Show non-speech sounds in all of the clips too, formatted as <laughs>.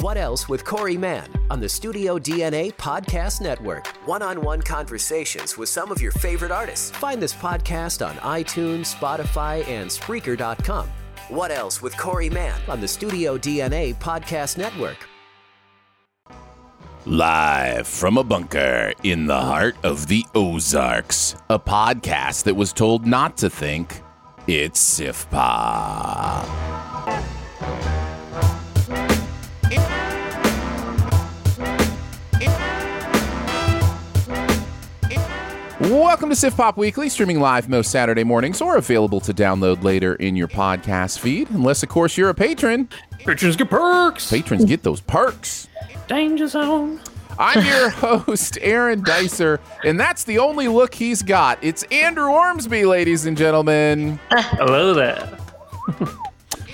What else with Corey Mann on the Studio DNA Podcast Network? One on one conversations with some of your favorite artists. Find this podcast on iTunes, Spotify, and Spreaker.com. What else with Corey Mann on the Studio DNA Podcast Network? Live from a bunker in the heart of the Ozarks, a podcast that was told not to think it's Sif Welcome to Sif Pop Weekly, streaming live most Saturday mornings or available to download later in your podcast feed. Unless, of course, you're a patron. Patrons get perks. Patrons get those perks. Danger zone. I'm your <laughs> host, Aaron Dicer, and that's the only look he's got. It's Andrew Ormsby, ladies and gentlemen. Hello there.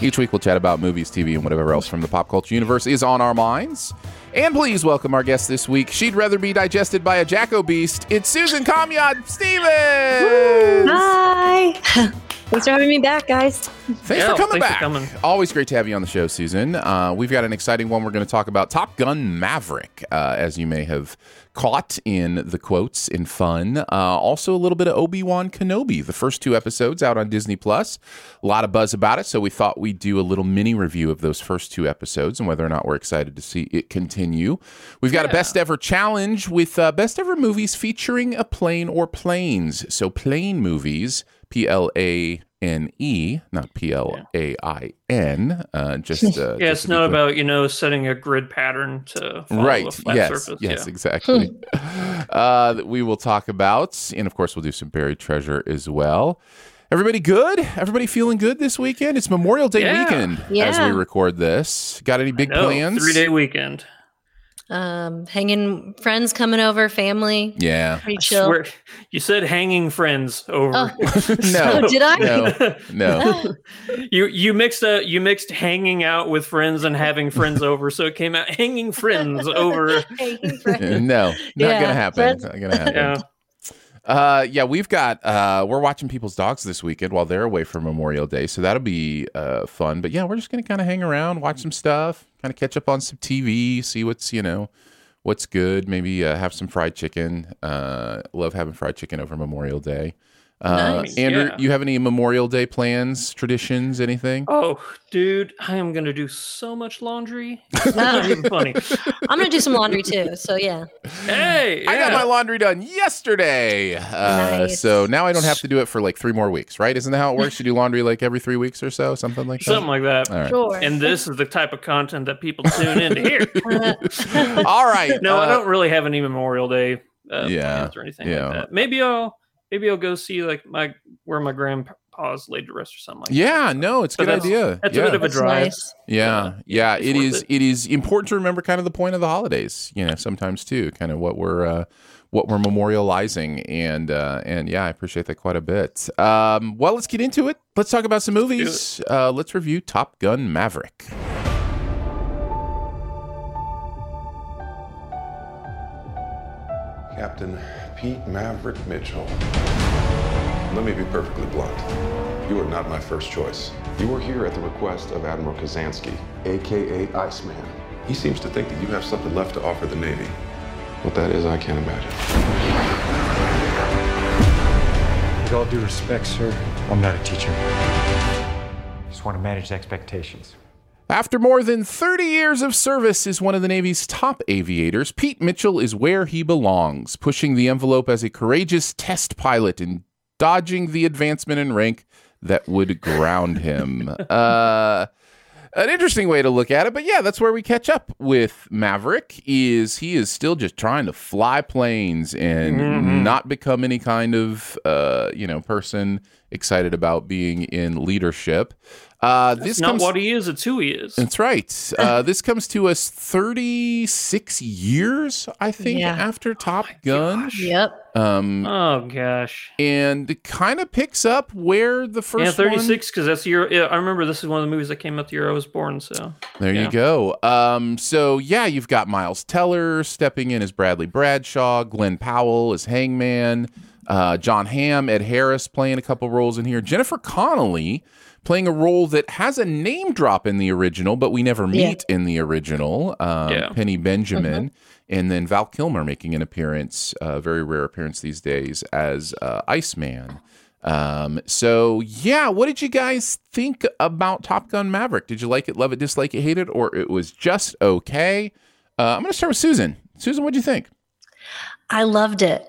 Each week we'll chat about movies, TV, and whatever else from the pop culture universe is on our minds. And please welcome our guest this week. She'd rather be digested by a jacko beast. It's Susan Comyod Stevens. Hi. <laughs> Thanks for having me back, guys. Thanks Yeah, for coming thanks for back. coming. Always great to have you on the show, Susan. Uh, we've got an exciting one. We're going to talk about Top Gun Maverick, uh, as you may have caught in the quotes in fun. Uh, also, a little bit of Obi Wan Kenobi. The first two episodes out on Disney Plus. A lot of buzz about it, so we thought we'd do a little mini review of those first two episodes and whether or not we're excited to see it continue. We've got a best ever challenge with uh, best ever movies featuring a plane or planes. So, plane movies. P L A N E, not P L A I N. Uh, just <laughs> uh, Yeah, just it's not about you know setting a grid pattern to right. a flat Yes, surface. yes, yeah. exactly. <laughs> uh, that we will talk about, and of course, we'll do some buried treasure as well. Everybody good? Everybody feeling good this weekend? It's Memorial Day Yeah. weekend as we record this. Got any big plans? three day weekend. Um, hanging friends coming over, family, Yeah. pretty I chill. swear, you said hanging friends over. <laughs> <laughs> no. Oh, did I? No. <laughs> No. you you mixed a you mixed hanging out with friends and having friends over, so it came out hanging friends over. Hanging friends. no. Not Yeah, gonna happen. friends- Not gonna happen. Yeah. Uh, yeah, we've got uh, we're watching people's dogs this weekend while they're away for Memorial Day, so that'll be uh fun. But yeah, we're just gonna kind of hang around, watch some stuff, kind of catch up on some TV, see what's you know what's good. Maybe uh, have some fried chicken. Uh, love having fried chicken over Memorial Day. Uh, Nice, Andrew, yeah. you have any Memorial Day plans, traditions, anything? Oh, dude, I am gonna do so much laundry. <laughs> It's not even funny. I'm gonna do some laundry too. So yeah, Hey, I got my laundry done yesterday. Uh, Nice. So now I don't have to do it for like three more weeks, right? Isn't that how it works? You do laundry like every three weeks or so, something like that. something like that. All right. sure. And this is the type of content that people tune in to hear. <laughs> All right. No, I uh, don't really have any Memorial Day uh, Yeah, plans or anything yeah. like that. Maybe I'll maybe I'll go see like my where my grandpa's laid to rest or something. Like yeah, that. no, it's a good that's, idea. That's yeah. a bit of a drive. Nice. Yeah, yeah, yeah it is. It. it is important to remember kind of the point of the holidays. You know, sometimes too, kind of what we're. Uh, what we're memorializing and uh, and yeah, I appreciate that quite a bit. Um, well, let's get into it. Let's talk about some movies. Uh, let's review Top Gun Maverick. Captain, Pete Maverick Mitchell. Let me be perfectly blunt. You are not my first choice. You are here at the request of Admiral Kazansky, aka Iceman. He seems to think that you have something left to offer the Navy. What that is, I can't imagine. With all due respect, sir, I'm not a teacher. Just want to manage expectations. After more than 30 years of service as one of the Navy's top aviators, Pete Mitchell is where he belongs, pushing the envelope as a courageous test pilot and dodging the advancement in rank that would ground him. <laughs> uh, an interesting way to look at it, but yeah, that's where we catch up with Maverick. Is he is still just trying to fly planes and Mhm. not become any kind of uh, you know person excited about being in leadership. Uh, That's this not comes what he is, it's who he is. that's right. <laughs> Uh, this comes to us 36 years, I think, Yeah. after Top Gun. Yep. Um, Oh gosh. and kind of picks up where the first yeah, one- 36 because that's the year. Yeah, I remember this is one of the movies that came out the year I was born. So There Yeah. you go. Um, so yeah, you've got Miles Teller stepping in as Bradley Bradshaw, Glen Powell as Hangman, uh, Jon Hamm, Ed Harris playing a couple roles in here, Jennifer Connelly playing a role that has a name drop in the original, but we never Yeah. meet in the original. Um, Yeah. Penny Benjamin. And then Val Kilmer making an appearance, a very rare appearance these days, as uh, Iceman. Um, so yeah, what did you guys think about Top Gun Maverick? Did you like it, love it, dislike it, hate it, or it was just okay? Uh, I'm gonna start with Susan. Susan, what'd you think? I loved it.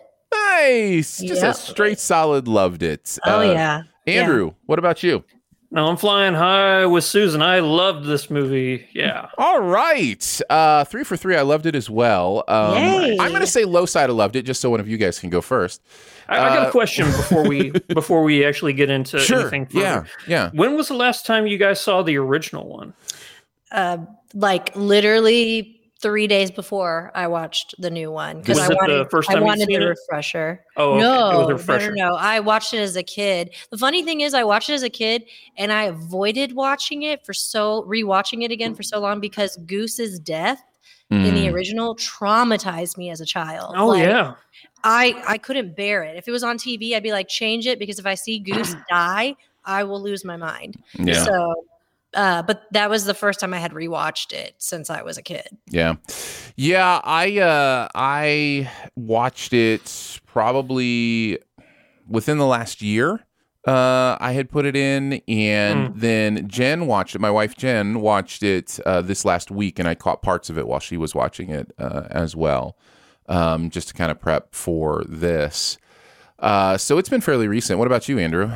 Nice, just a straight solid loved it. Oh Uh, yeah. Andrew, what about you? no, I'm flying high with Susan. I loved this movie. Yeah. All right, uh, three for three. I loved it as well. Um, Yay. I'm gonna say low side. I loved it, just so one of you guys can go first. I, I got Uh, a question before we <laughs> before we actually get into Sure. anything further. Yeah. Yeah. When was the last time you guys saw the original one? Uh, like literally three days before I watched the new one because Was I it the wanted first I wanted the it? refresher. Oh, okay. no, It was a no, refresher. no, no. I watched it as a kid. The funny thing is, I watched it as a kid, and I avoided watching it for so rewatching it again for so long because Goose's death in the Mm. original traumatized me as a child. Oh Like, yeah. I I couldn't bear it. If it was on TV, I'd be like, change it because if I see Goose <clears throat> die, I will lose my mind. Yeah. So, uh, but that was the first time I had rewatched it since I was a kid. Yeah. Yeah, I uh I watched it probably within the last year. Uh I had put it in and Hmm. then Jen watched it. My wife Jen watched it uh this last week and I caught parts of it while she was watching it uh as well. Um just to kind of prep for this. Uh so it's been fairly recent. What about you, Andrew?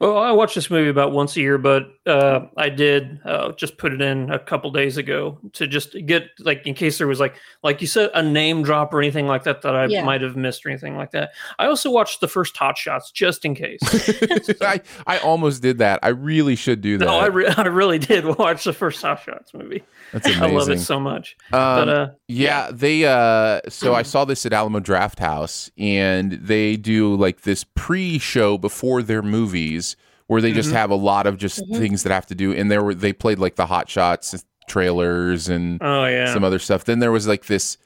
Well, I watch this movie about once a year, but uh, I did uh, just put it in a couple days ago to just get like in case there was like like you said a name drop or anything like that that I Yeah. might have missed or anything like that. I also watched the first Hot Shots just in case. <laughs> I I almost did that. I really should do that. no, I, re- <laughs> I really did watch the first Hot Shots movie. That's amazing. <laughs> I love it so much. Um, but uh, Yeah, they uh so I saw this at Alamo Drafthouse and they do like this pre-show before their movies where they just have a lot of just things that have to do and there were they played like the hot shots trailers and oh yeah, some other stuff. Then there was like this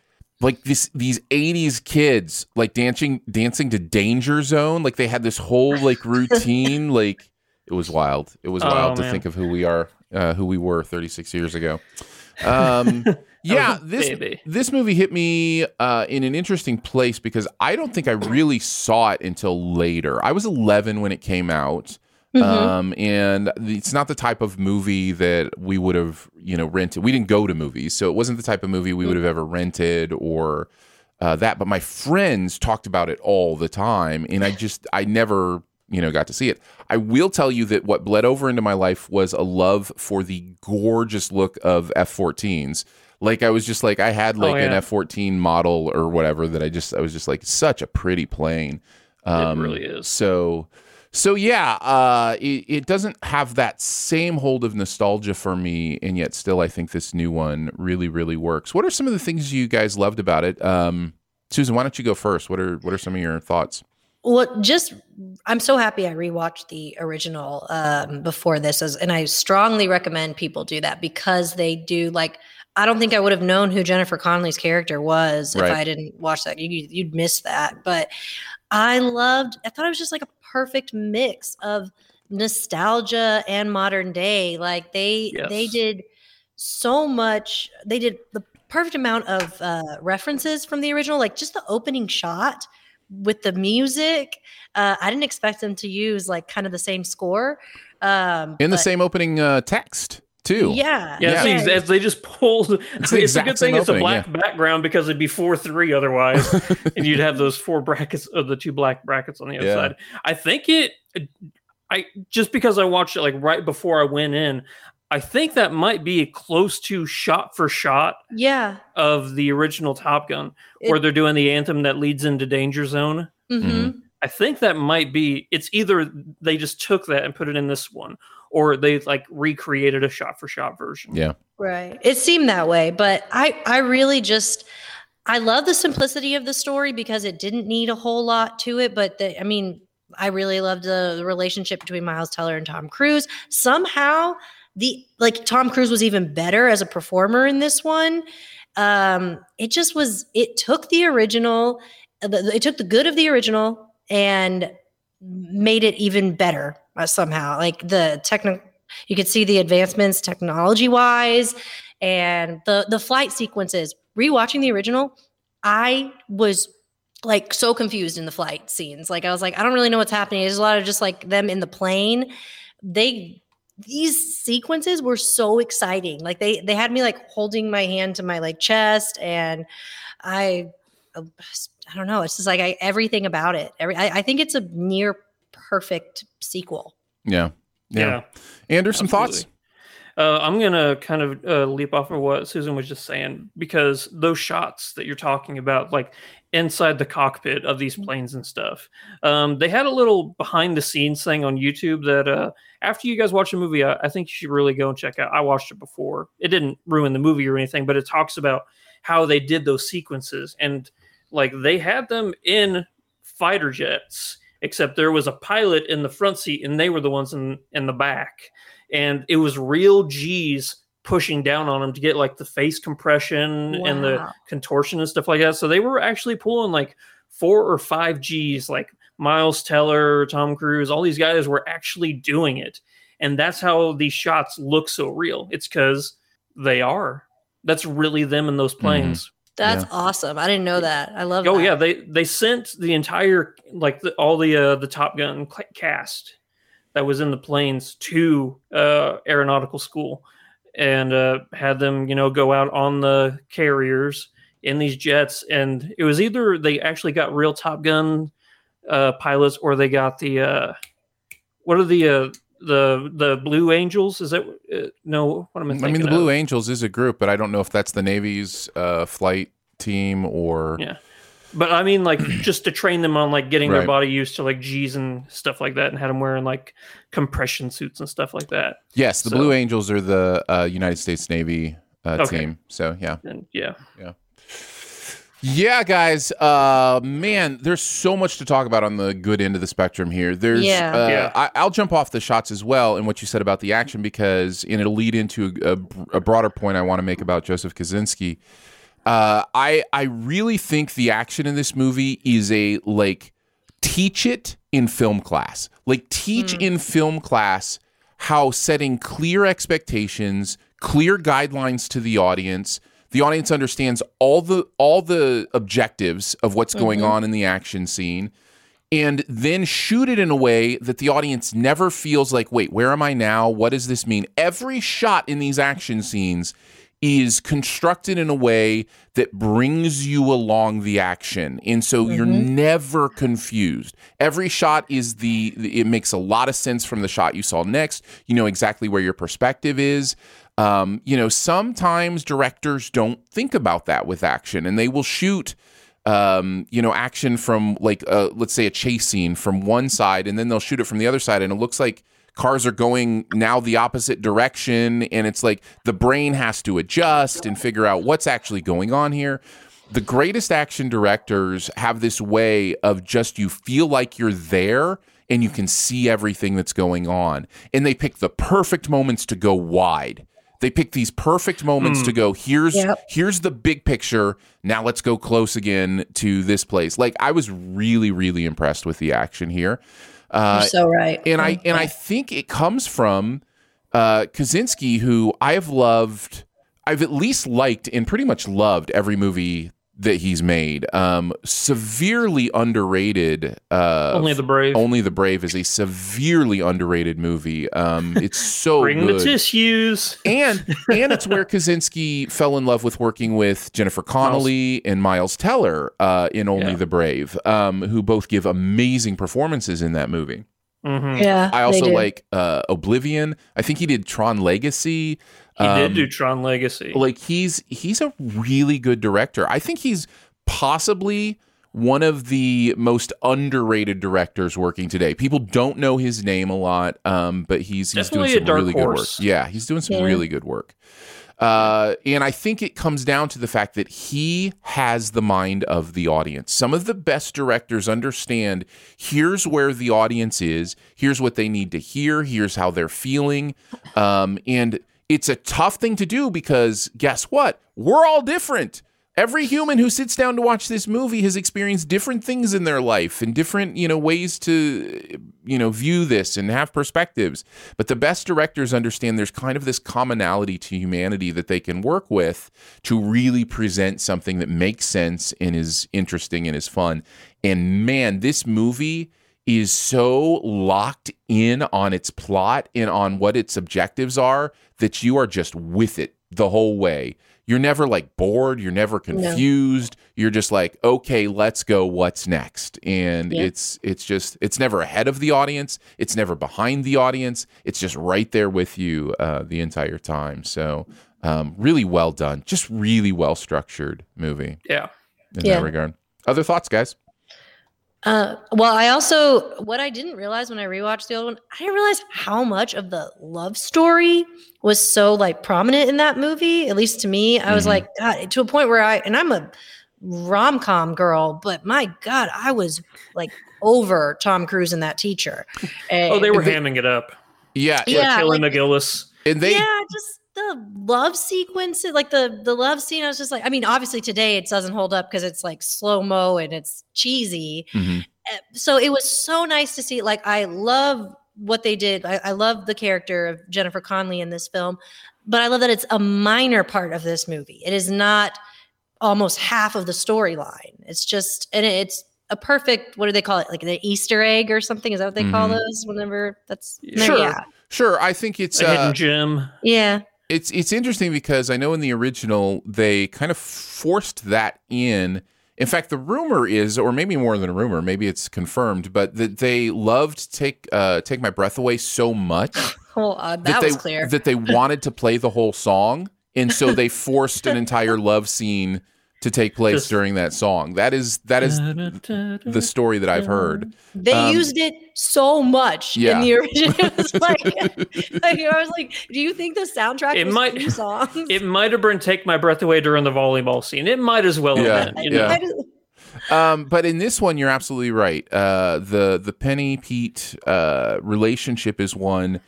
like this these 80s kids like dancing dancing to Danger Zone like they had this whole like routine <laughs> like it was wild. It was Oh, wild to think of who we are uh who we were 36 years ago. Um <laughs> yeah, this baby. this movie hit me uh, in an interesting place because I don't think I really saw it until later. I was 11 when it came out, Mm-hmm. um, and it's not the type of movie that we would have, you know, rented. We didn't go to movies, so it wasn't the type of movie we would have ever rented or uh, that. But my friends talked about it all the time, and I <laughs> just I never you know got to see it. I will tell you that what bled over into my life was a love for the gorgeous look of F-14s. Like I was just like I had like an yeah. F-14 model or whatever that I just I was just like such a pretty plane. Um, really is. So so yeah, uh, it, it doesn't have that same hold of nostalgia for me, and yet still I think this new one really really works. What are some of the things you guys loved about it? Um, Susan, why don't you go first? What are what are some of your thoughts? Well, just I'm so happy I rewatched the original um, before this, as, and I strongly recommend people do that because they do like I don't think I would have known who Jennifer Connelly's character was Right. if I didn't watch that. You, you'd miss that. But I loved. I thought it was just like a perfect mix of nostalgia and modern day. Like they they did so much. They did the perfect amount of uh, references from the original. Like just the opening shot with the music. Uh, I didn't expect them to use like kind of the same score. Um, In the same opening uh, text too. Yeah, Yeah, Yeah. it's, the they just pulled. <laughs> It's, the a good same thing it's a opening, black background because it'd be four three otherwise, <laughs> and you'd have those four brackets of the two black brackets on the other Yeah. side. I think it. I just because I watched it like right before I went in, I think that might be close to shot for shot yeah. of the original Top Gun, where they're doing the anthem that leads into Danger Zone. hmm I think that might be it's either they just took that and put it in this one, or they like recreated a shot for shot version. Yeah. Right. It seemed that way, but I I really just I love the simplicity of the story because it didn't need a whole lot to it, but the, I mean, I really loved the, the relationship between Miles Teller and Tom Cruise. Somehow the like Tom Cruise was even better as a performer in this one. Um it just was it took the original uh, the- it took the good of the original and made it even better uh, somehow. Like the technical you could see the advancements technology wise and the the flight sequences. Rewatching the original i was like so confused in the flight scenes. Like i was like i don't really know what's happening. There's a lot of just like them in the plane. They these sequences were so exciting. Like they they had me like holding my hand to my like chest and i i don't know it's just like I, everything about it every I, I think it's a near perfect sequel Yeah. Yeah. Andrew, some thoughts? Uh, I'm gonna kind of uh, leap off of what Susan was just saying because those shots that you're talking about, like inside the cockpit of these planes and stuff, um, they had a little behind the scenes thing on YouTube that uh, after you guys watch the movie, I, I think you should really go and check out. I watched it before. It didn't ruin the movie or anything, but it talks about how they did those sequences and like they had them in fighter jets except there was a pilot in the front seat and they were the ones in in the back. And it was real g's pushing down on them to get like the face compression and the contortion and stuff like that. So they were actually pulling like four or five g's like miles teller tom cruise all these guys were actually doing it. And that's how these shots look so real. It's because they are. That's really them in those mm-hmm. planes That's Yeah. awesome. I didn't know that. I love Oh that. yeah, they they sent the entire like the, all the uh, the Top Gun cast that was in the planes to uh, aeronautical school and uh, had them you know go out on the carriers in these jets and it was either they actually got real Top Gun uh, pilots or they got the uh, what are the uh, the the Blue Angels? Is that uh, no? What am I I mean, the Blue of? Angels is a group, but I don't know if that's the Navy's uh, flight team or. Yeah. But I mean, like, <clears throat> just to train them on like getting Right. their body used to like G's and stuff like that, and had them wearing like compression suits and stuff like that. Yes, the So- Blue Angels are the uh, United States Navy uh, Okay. team. So, yeah. And yeah, Yeah, guys. Uh, man, there's so much to talk about on the good end of the spectrum here. There's, Yeah. uh, Yeah. I, I'll jump off the shots as well and what you said about the action because, and it'll lead into a, a, a broader point I want to make about Joseph Kosinski. Uh, I I really think the action in this movie is a like teach it in film class. Like teach in film class how setting clear expectations, clear guidelines to the audience. The audience understands all the all the objectives of what's going mm-hmm. on in the action scene and then shoot it in a way that the audience never feels like, wait, where am I now? What does this mean? Every shot in these action scenes is constructed in a way that brings you along the action. And so you're mm-hmm. never confused. Every shot is the, it makes a lot of sense from the shot you saw next. You know exactly where your perspective is. Um, you know, sometimes directors don't think about that with action and they will shoot um, you know, action from like uh, let's say a chase scene from one side, and then they'll shoot it from the other side, and it looks like cars are going now the opposite direction, and it's like the brain has to adjust and figure out what's actually going on here. The greatest action directors have this way of just you feel like you're there and you can see everything that's going on, and they pick the perfect moments to go wide They pick these perfect moments Hmm. to go, here's Yep. here's the big picture. Now let's go close again to this place. Like I was really, really impressed with the action here. Uh, You're so right. and I and I think it comes from uh, Kosinski, who I have loved. I've at least liked and pretty much loved every movie that he's made. Um, severely underrated. Uh, Only the brave. Only the Brave is a severely underrated movie. Um, it's <laughs> so Bring good the tissues. and <laughs> and it's where Kosinski fell in love with working with Jennifer Connelly and Miles Teller uh, in Only Yeah. the Brave, um, who both give amazing performances in that movie. Hmm yeah, I also like uh, Oblivion. I think he did Tron Legacy. He did Um, do Tron Legacy. like he's he's a really good director. I think he's possibly one of the most underrated directors working today. People don't know his name a lot, um, but he's he's Definitely doing some dark really good work. Yeah, he's doing some Yeah. really good work. Uh, and I think it comes down to the fact that he has the mind of the audience. Some of the best directors understand here's where the audience is, here's what they need to hear, here's how they're feeling. Um, and it's a tough thing to do because guess what? We're all different. Every human who sits down to watch this movie has experienced different things in their life and different, you know, ways to, you know, view this and have perspectives. But the best directors understand there's kind of this commonality to humanity that they can work with to really present something that makes sense and is interesting and is fun. And man, this movie is so locked in on its plot and on what its objectives are that you are just with it the whole way. You're never like bored, you're never confused. You're just like, "Okay, let's go. What's next?" And Yeah. it's it's just it's never ahead of the audience, it's never behind the audience. It's just right there with you uh, the entire time. So, um, really well done. Just really well structured movie yeah. in Yeah. that regard. Other thoughts, guys? Uh, well, I also what I didn't realize when I rewatched the old one, I didn't realize how much of the love story was so like prominent in that movie. At least to me, I was Mhm. like, God, to a point where I and I'm a rom com girl, but my God, I was like over Tom Cruise and that teacher. Oh, they And- were hamming it up. Yeah, Yeah. Yeah, Kelly McGillis. and they yeah, just the love sequence, like the the love scene. I was just like, I mean, obviously today it doesn't hold up because it's like slow mo and it's cheesy. Mhm. Uh, So it was so nice to see. Like, I love what they did. I, I love the character of Jennifer Connelly in this film, but I love that it's a minor part of this movie. It is not almost half of the storyline. It's just, and it's a perfect. What do they call it? Like an Easter egg or something? Is that what they call Mhm. those? Whenever that's Sure. yeah, Sure, I think it's A uh, hidden gem. yeah. It's it's interesting because I know in the original they kind of forced that in. In fact, the rumor is, or maybe more than a rumor, maybe it's confirmed, but that they loved take uh, take my breath away so much Well, <laughs> uh, that, that they was clear. that they wanted to play the whole song, and so they forced an entire love scene to take place Just- during that song. That is that is the story that I've heard. They Um, used it so much yeah. in the original. <laughs> It was like, like, I was like, do you think the soundtrack It was might- two songs? <laughs> It might have been "Take My Breath Away" during the volleyball scene. It might as well Yeah, have been. You yeah. know? Um, but in this one, you're absolutely right. Uh, the the Penny Pete uh, relationship is one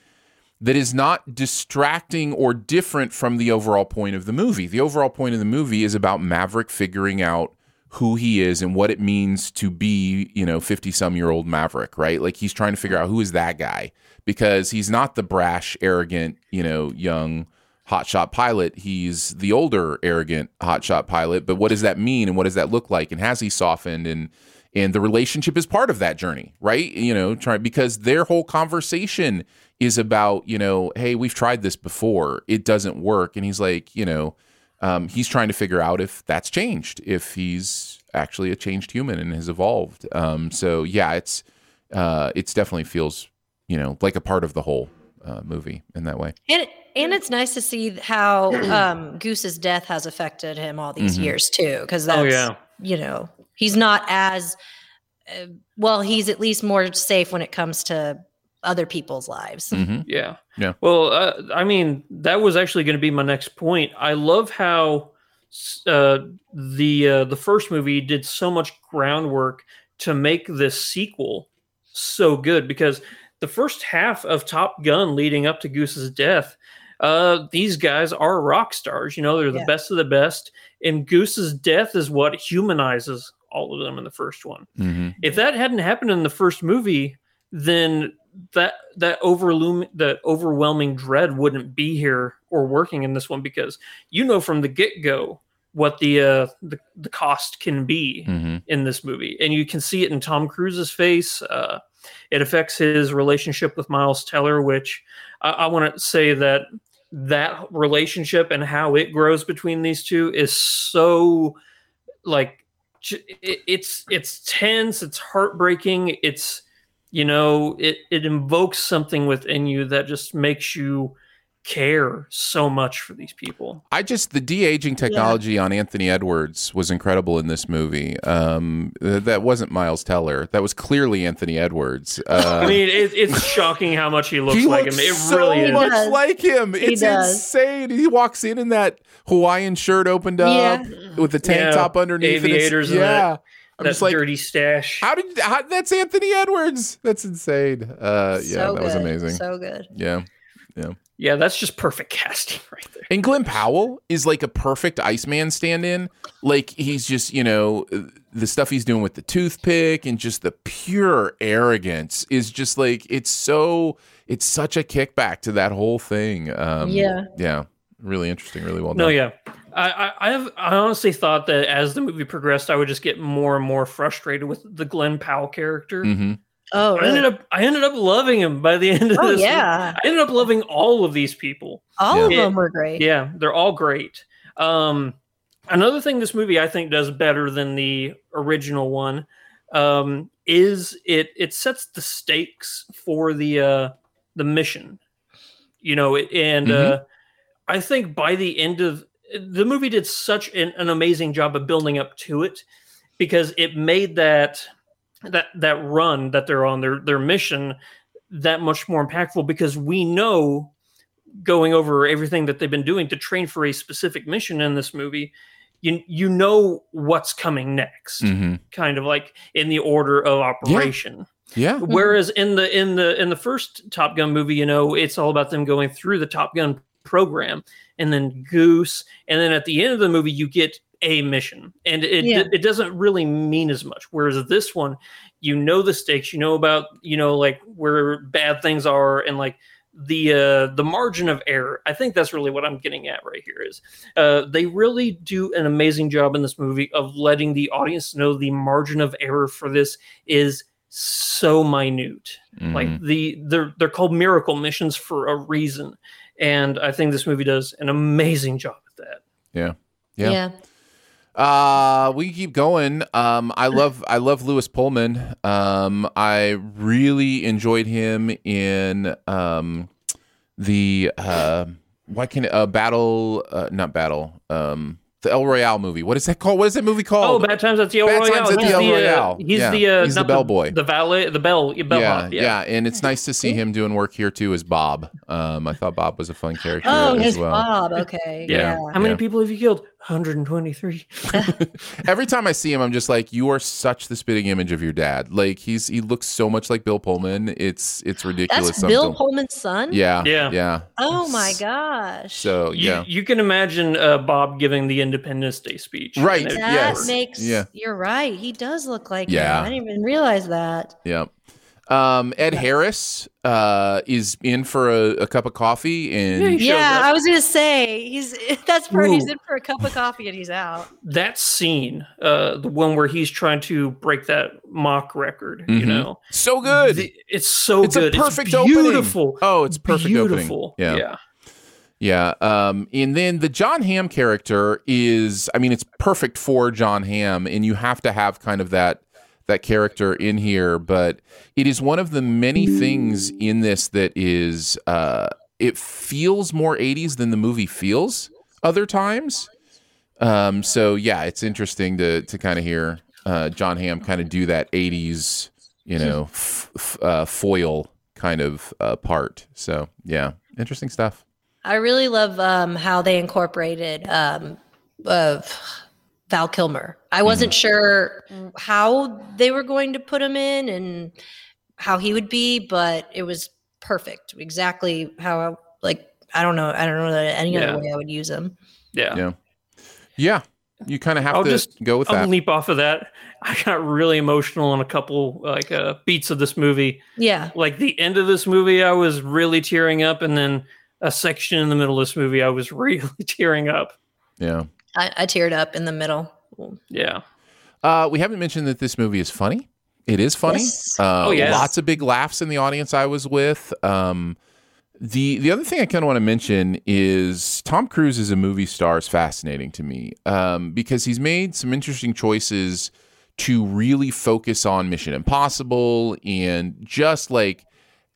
that is not distracting or different from the overall point of the movie. The overall point of the movie is about Maverick figuring out who he is and what it means to be, you know, 50 some year old Maverick, right? Like he's trying to figure out who is that guy because he's not the brash, arrogant, you know, young hotshot pilot. He's the older, arrogant hotshot pilot. But what does that mean and what does that look like? And has he softened and and the relationship is part of that journey, right? You know, try because their whole conversation is about, you know, hey, we've tried this before. It doesn't work. And he's like, you know, um, he's trying to figure out if that's changed, if he's actually a changed human and has evolved. Um, so yeah, it's uh, it's definitely feels, you know, like a part of the whole uh, movie in that way. and and it's nice to see how um, Goose's death has affected him all these Mhm. years too, because that's Oh yeah. you know he's not as uh, well. He's at least more safe when it comes to other people's lives. hmm Yeah. Yeah. Well, uh, I mean, that was actually going to be my next point. I love how uh, the uh, the first movie did so much groundwork to make this sequel so good because the first half of Top Gun leading up to Goose's death uh, these guys are rock stars. You know, they're the Yeah. best of the best. And Goose's death is what humanizes all of them in the first one. hmm If that hadn't happened in the first movie, then that that overloom that overwhelming dread wouldn't be here or working in this one because you know from the get go what the uh the, the cost can be hmm in this movie, and you can see it in Tom Cruise's face. Uh, it affects his relationship with Miles Teller, which I, I want to say that that relationship and how it grows between these two is so like it, it's it's tense, it's heartbreaking, it's you know it it invokes something within you that just makes you care so much for these people. I just the de aging technology on Anthony Edwards was incredible in this movie. Um, th- that wasn't Miles Teller. That was clearly Anthony Edwards. <laughs> Uh, I mean, it, it's shocking how much he looks he like looks him. It so really is. much like him. It's does. insane. He walks in in that Hawaiian shirt opened up Yeah. with the tank Yeah, top underneath. and it's- aviators and yeah. I'm that just like, dirty stash. how did how, that's Anthony Edwards? That's insane. Uh, yeah, So that was amazing. So good. Yeah, yeah. yeah, that's just perfect casting <laughs> right there. And Glen Powell is like a perfect Iceman stand-in. Like he's just, you know, the stuff he's doing with the toothpick and just the pure arrogance is just like it's so it's such a kickback to that whole thing. Um Yeah. Yeah. Really interesting, really well done. No, yeah. I, I, I have I honestly thought that as the movie progressed, I would just get more and more frustrated with the Glen Powell character. hmm Oh, I ended up I ended up loving him by the <laughs> end of Oh, this. yeah. I ended up loving all of these people. All of Yeah. them were great. Yeah, they're all great. Um, another thing this movie I think does better than the original one um, is it it sets the stakes for the uh, the mission. You know, it- and uh, I think by the end of the movie did such an, an amazing job of building up to it because it made that that that run that they're on their their mission that much more impactful because we know going over everything that they've been doing to train for a specific mission in this movie you you know what's coming next hmm kind of like in the order of operation. Yeah. whereas in the in the in the first top gun movie you know it's all about them going through the top gun program and then goose and then at the end of the movie you get a mission and it Yeah. it doesn't really mean as much whereas this one you know the stakes you know about you know like where bad things are and like the uh the margin of error i think that's really what i'm getting at right here is uh they really do an amazing job in this movie of letting the audience know the margin of error for this is so minute like Mhm. the they're they're called miracle missions for a reason and i think this movie does an amazing job at that Yeah. Yeah. Uh, we keep going. Um, I love I love Lewis Pullman. Um, I really enjoyed him in um the uh what can uh battle uh not battle um the El Royale movie. What is that called? What is that movie called? oh bad times at the el Bad royale Times at he's the El the, uh, Royale. he's Yeah. the uh, He's the bellboy. the valet the bell yeah, bellhop yeah, and it's nice to see him doing work here too as Bob. Um, I thought Bob was a fun character Oh, as his well. Bob. Okay. Yeah. Yeah. how many Yeah. people have you killed 123 <laughs> Every time I see him, I'm just like, you are such the spitting image of your dad. Like he's he looks so much like Bill Pullman. It's it's ridiculous. That's Bill something- Pullman's son? Yeah, Yeah. yeah. Oh my gosh. So yeah, you can imagine uh, bob giving the independence day speech Right. And it- that yes. makes Yeah. you're right. He does look like Yeah. him. I didn't even realize that. yeah. Um, Ed Harris uh, is in for a, a cup of coffee, and Yeah, he shows Yeah, up. I was gonna say he's <laughs> that's part he's in for a cup of coffee and he's out. that scene uh the one where he's trying to break that Mach record you Mhm. know so good. The- it's so It's a perfect it's opening. beautiful oh, it's perfect beautiful opening. yeah Yeah. Um, and then the Jon Hamm character is, I mean, it's perfect for Jon Hamm, and you have to have kind of that that character in here. But it is one of the many things in this that is, uh, it feels more '80s than the movie feels other times. Um, so yeah, it's interesting to to kind of hear uh, Jon Hamm kind of do that '80s, you know, f- f- uh, foil kind of uh, part. So yeah, interesting stuff. I really love um, how they incorporated um, uh, Val Kilmer. I wasn't Mm-hmm. sure how they were going to put him in and how he would be, but it was perfect. Exactly how I, like I don't know. I don't know that any Yeah. other way I would use him. Yeah. Yeah. Yeah. You kind of have I'll to just go with I'll that. leap off of that. I got really emotional on a couple like uh, beats of this movie. Yeah. Like the end of this movie, I was really tearing up, and then a section in the middle of this movie, I was <laughs> really tearing up. yeah. I, I teared up in the middle. Yeah. Uh, we haven't mentioned that this movie is funny. It is funny. Yes. Uh, Oh, yeah. Lots of big laughs in the audience I was with. Um, the the other thing I kind of want to mention is Tom Cruise as a movie star is fascinating to me um, because he's made some interesting choices to really focus on Mission Impossible and just like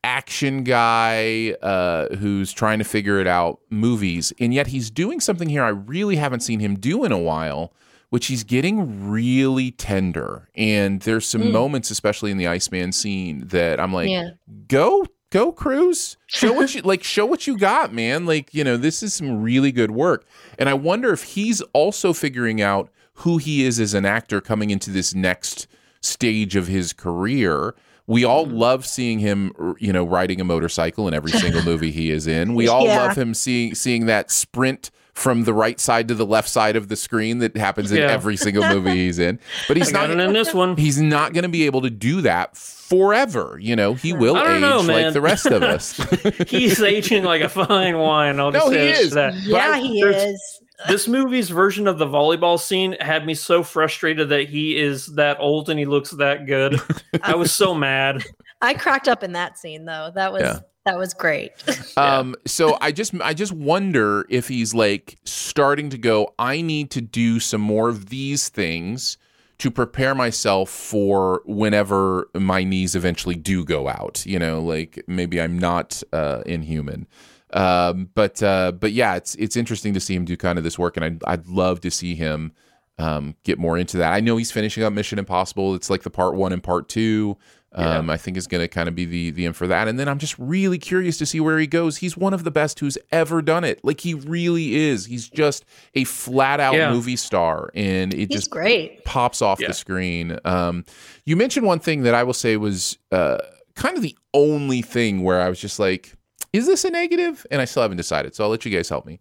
action guy uh, who's trying to figure it out movies, and yet he's doing something here I really haven't seen him do in a while, which he's getting really tender. And there's some moments, especially in the Iceman scene, that I'm like, Yeah. go go Cruise, show what you <laughs> like, show what you got, man. Like you know, this is some really good work, and I wonder if he's also figuring out who he is as an actor coming into this next stage of his career. We all mm-hmm. love seeing him, you know, riding a motorcycle in every single <laughs> movie he is in. We all Yeah. love him seeing seeing that sprint from the right side to the left side of the screen that happens in Yeah. every single movie he's in. But he's I not in this one. he's not going to be able to do that forever. You know, he will age know, like the rest of us. <laughs> He's aging like a fine wine. I'll just No, he is. that. Yeah, I- he is. This movie's version of the volleyball scene had me so frustrated that he is that old and he looks that good. I was so mad. <laughs> I cracked up in that scene though. That was Yeah. that was great. <laughs> Um, so I just I just wonder if he's like starting to go. I need to do some more of these things to prepare myself for whenever my knees eventually do go out. You know, like maybe I'm not uh, inhuman. Um, but uh, but yeah, it's it's interesting to see him do kind of this work, and I'd I'd love to see him um, get more into that. I know he's finishing up Mission Impossible. It's like the part one and part two. Um, I think is going to kind of be the the end for that. And then I'm just really curious to see where he goes. He's one of the best who's ever done it. Like he really is. He's just a flat out Yeah. movie star, and it He's just great. pops off Yeah. the screen. Um, you mentioned one thing that I will say was uh, kind of the only thing where I was just like, is this a negative? And I still haven't decided. So I'll let you guys help me.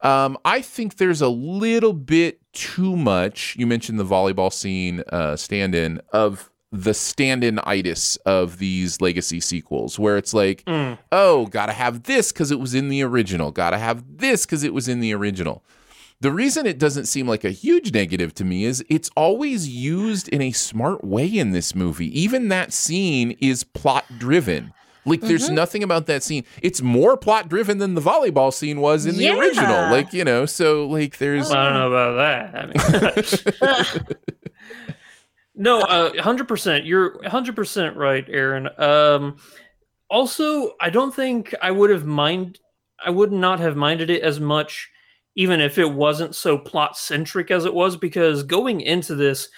Um, I think there's a little bit too much. You mentioned the volleyball scene uh, stand in of the stand in itis of these legacy sequels, where it's like, oh, gotta have this because it was in the original, gotta have this because it was in the original. The reason it doesn't seem like a huge negative to me is it's always used in a smart way in this movie. Even that scene is plot driven. Like there's nothing about that scene. It's more plot driven than the volleyball scene was in the Yeah. original. Like, you know, so like there's I don't know about that. I mean, <laughs> no, uh, hundred percent. You're hundred percent right, Aaron. Um, also, I don't think I would have mind. I would not have minded it as much, even if it wasn't so plot centric as it was. Because going into this,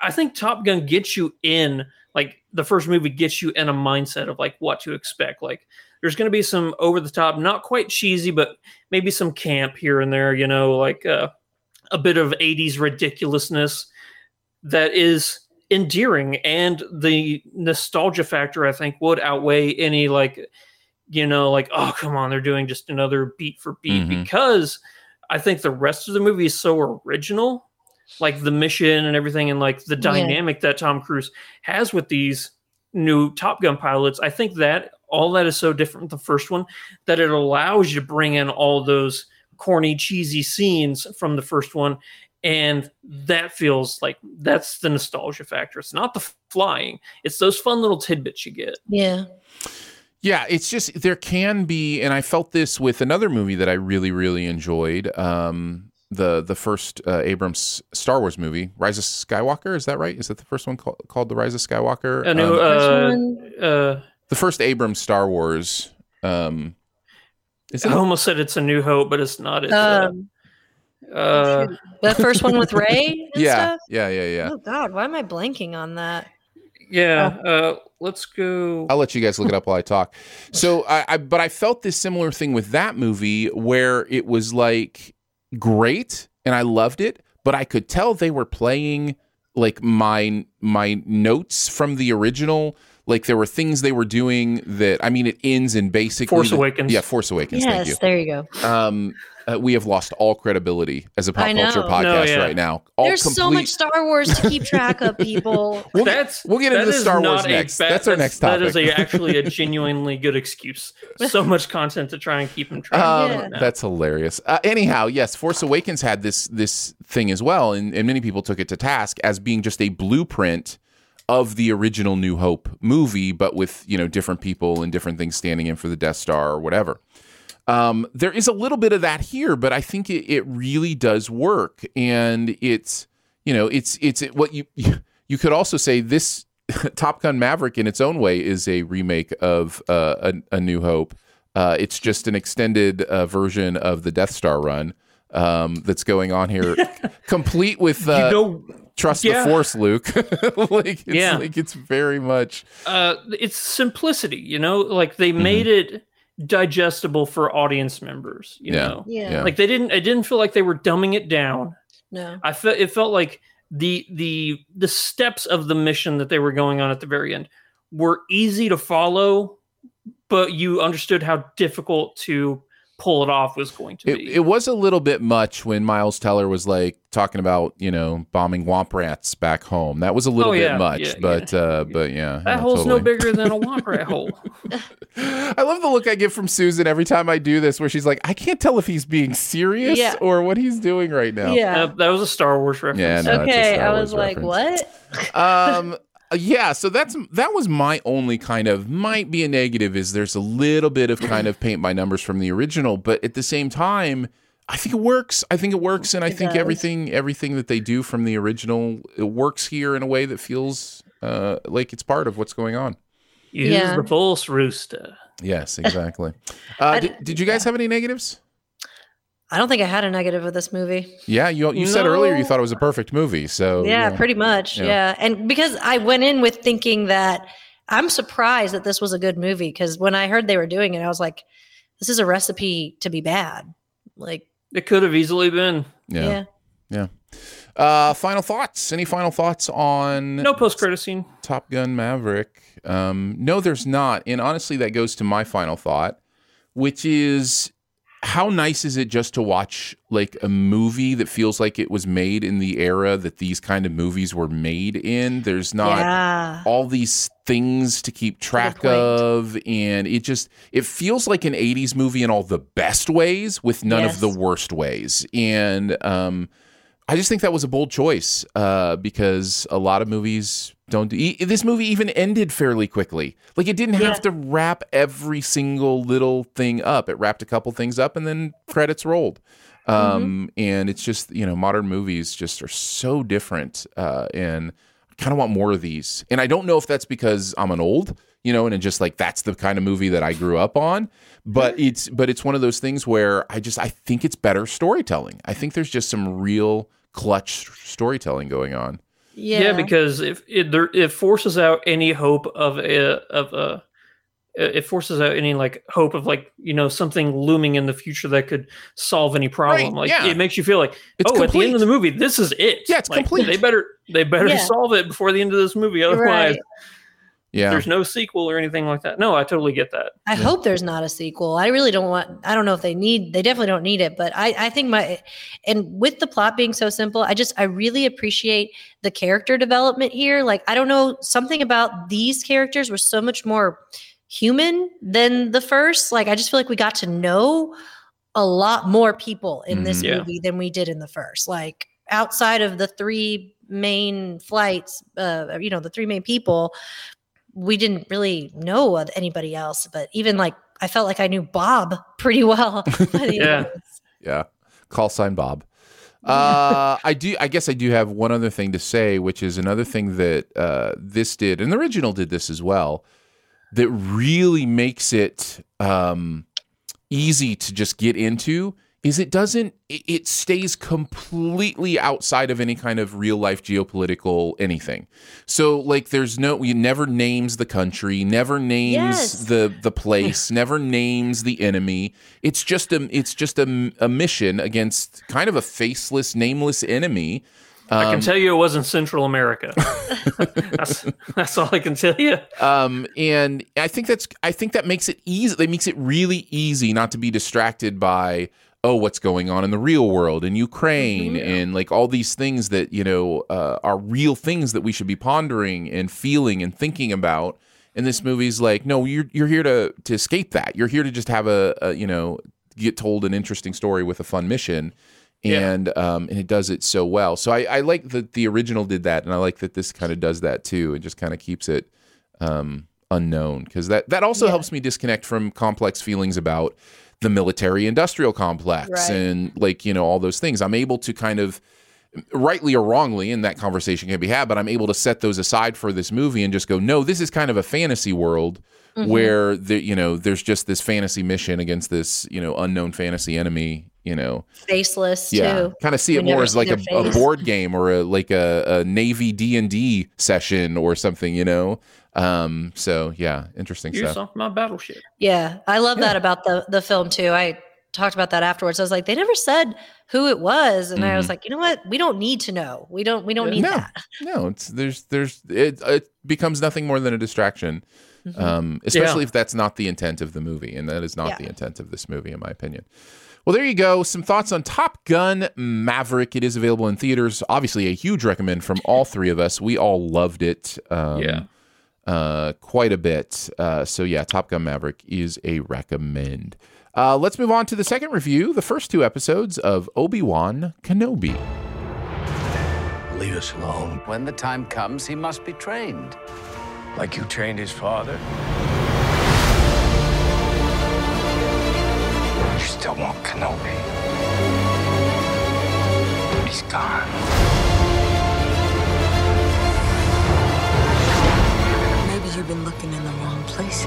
I think Top Gun gets you in like the first movie gets you in a mindset of like what to expect. Like there's going to be some over the top, not quite cheesy, but maybe some camp here and there. You know, like uh, a bit of 80s ridiculousness that is endearing and the nostalgia factor i think would outweigh any like you know like oh come on they're doing just another beat for beat Mhm. because i think the rest of the movie is so original like the mission and everything and like the Yeah. dynamic that tom cruise has with these new top gun pilots i think that all that is so different from the first one that it allows you to bring in all those corny cheesy scenes from the first one and that feels like that's the nostalgia factor it's not the flying it's those fun little tidbits you get Yeah. Yeah, it's just there can be, and I felt this with another movie that I really, really enjoyed. Um, the the first uh, Abrams Star Wars movie, Rise of Skywalker. Is that right? Is that the first one called, called the Rise of Skywalker? a new Um, First uh, one- uh the first Abrams Star Wars. Um, is it? i almost said it's a new hope but it's not it's uh, Um, uh the first one with Rey <laughs> yeah, stuff. yeah, yeah, yeah. Oh God, why am I blanking on that? yeah uh let's go I'll let you guys look it up while I talk. So I, I but I felt this similar thing with that movie where it was like great and I loved it, but I could tell they were playing like my my notes from the original like there were things they were doing that I mean it ends in basically Force the- Awakens. Yeah, Force Awakens. Thank you yes, there you go. um, uh, we have lost all credibility as a pop culture podcast No, yeah. right now. All There's so much Star Wars to keep track of, people. <laughs> We'll, that's we'll get into is Star Wars next. bad- that's our next topic. That is a, actually a <laughs> genuinely good excuse. So <laughs> much content to try and keep them track. Um, Yeah. That's hilarious. Uh, anyhow, yes, Force Awakens had this this thing as well, and, and many people took it to task as being just a blueprint of the original New Hope movie, but with you know different people and different things standing in for the Death Star or whatever. Um, there is a little bit of that here, but I think it, it really does work, and it's you know it's it's what you you could also say this <laughs> Top Gun Maverick in its own way is a remake of uh, a, a New Hope. Uh, it's just an extended uh, version of the Death Star run um, that's going on here, <laughs> complete with uh, you know, trust yeah. the Force, Luke. <laughs> like, it's, Yeah. like it's very much uh, it's simplicity. You know, like they Mm-hmm. made it digestible for audience members. You Yeah. know, Yeah. Yeah. like they didn't. It didn't feel like they were dumbing it down. No. I felt it felt like the the the steps of the mission that they were going on at the very end were easy to follow, but you understood how difficult to pull it off was going to It, be. it was a little bit much when Miles Teller was like talking about you know bombing womp rats back home. That was a little Oh, bit much, yeah, but uh, but yeah, that yeah, hole's no bigger than a <laughs> womp rat hole. <laughs> I love the look I get from Susan every time I do this, where she's like, I can't tell if he's being serious Yeah. or what he's doing right now. Yeah. Uh, that was a Star Wars reference. Yeah, no, it's a okay. Star I Wars was like, reference. what? um yeah so that's that was my only kind of might be a negative is there's a little bit of kind of paint by numbers from the original but at the same time i think it works i think it works and i It think does. everything everything that they do from the original it works here in a way that feels uh like it's part of what's going on Use Yeah. the Force Rooster. yes exactly uh did, did you guys have any negatives I don't think I had a negative with this movie. yeah you you said earlier you thought it was a perfect movie so yeah, pretty much. Yeah. Yeah. And because I went in with thinking that I'm surprised that this was a good movie because when I heard they were doing it, I was like, this is a recipe to be bad. Like, It could have easily been. yeah yeah. uh final thoughts any final thoughts on No post credit scene. Top Gun Maverick. Um, no, there's not. And honestly, that goes to my final thought, which is how nice is it just to watch like a movie that feels like it was made in the era that these kind of movies were made in? There's not yeah. all these things to keep track of and it just it feels like an 80s movie in all the best ways with none of the worst ways and um i just think that was a bold choice uh because a lot of movies don't do e- this movie even ended fairly quickly like it didn't have Yeah. to wrap every single little thing up it wrapped a couple things up and then credits rolled um and it's just you know modern movies just are so different uh and I kind of want more of these. And I don't know if that's because I'm an old, you know, and it just like that's the kind of movie that I grew up on. But it's but it's one of those things where I just I think it's better storytelling. I think there's just some real clutch storytelling going on. Yeah, because if it there, it forces out any hope of a of a it forces out any like hope of like you know something looming in the future that could solve any problem. Right, like yeah. it makes you feel like It's oh, at the end of the movie, this is it. Yeah, it's Like, complete. They better they better Yeah. solve it before the end of this movie. Otherwise, Right. Yeah. there's no sequel or anything like that. No, I totally get that. I hope there's not a sequel. I really don't want. I don't know if they need. They definitely don't need it. But I, I think my, and with the plot being so simple, I just I really appreciate the character development here. Like I don't know something about these characters were so much more human than the first. Like I just feel like we got to know a lot more people in this Mhm. Yeah. movie than we did in the first. Like outside of the three main flights, uh, you know, the three main people, we didn't really know of anybody else. But even like I felt like I knew Bob <laughs> pretty well. by the <laughs> end Yeah. Yeah. Call sign Bob. Uh, I do. I guess I do have one other thing to say, which is another thing that uh, this did, and the original did this as well. That really makes it um, easy to just get into. Is it doesn't? It, it stays completely outside of any kind of real life geopolitical anything. So like, there's no. It never names the country. Never names Yes. the the place. <laughs> never names the enemy. It's just a it's just a, a mission against kind of a faceless, nameless enemy. I can Um, tell you it wasn't Central America. <laughs> that's that's all I can tell you. um, and I think that's I think that makes it easy. That makes it really easy not to be distracted by oh what's going on in the real world in Ukraine and like all these things that you know uh, are real things that we should be pondering and feeling and thinking about. And this movie's like no, you're you're here to to escape that. You're here to just have a, a you know get told an interesting story with a fun mission. Yeah. And um, and it does it so well. So I, I like that the original did that, and I like that this kind of does that too. It just kind of keeps it um, unknown because that that also helps me disconnect from complex feelings about the military industrial complex Right. and like you know all those things. I'm able to kind of rightly or wrongly, and that conversation can be had, but I'm able to set those aside for this movie and just go, no, this is kind of a fantasy world where the you know there's just this fantasy mission against this you know unknown fantasy enemy. You know, Faceless yeah, too. kind of see it more as like a, a board game or a like a, a Navy D and D session or something. You know, um, so yeah, interesting You're stuff. off my battleship. Yeah, I love that about the the film too. I talked about that afterwards. I was like, they never said who it was, and I was like, you know what? We don't need to know. We don't. We don't need No. that. No, it's there's there's it it becomes nothing more than a distraction. Um, especially Yeah. if that's not the intent of the movie, and that is not Yeah. the intent of this movie, in my opinion. Well, there you go. Some thoughts on Top Gun Maverick. It is available in theaters. Obviously, a huge recommend from all three of us. We all loved it. Um, Yeah. Uh, quite a bit. Uh, so yeah, Top Gun Maverick is a recommend. Uh, let's move on to the second review. The first two episodes of Obi Wan Kenobi. Leave us alone. When the time comes, he must be trained. Like you trained his father. You still want Kenobi. He's gone. You've been looking in the wrong places.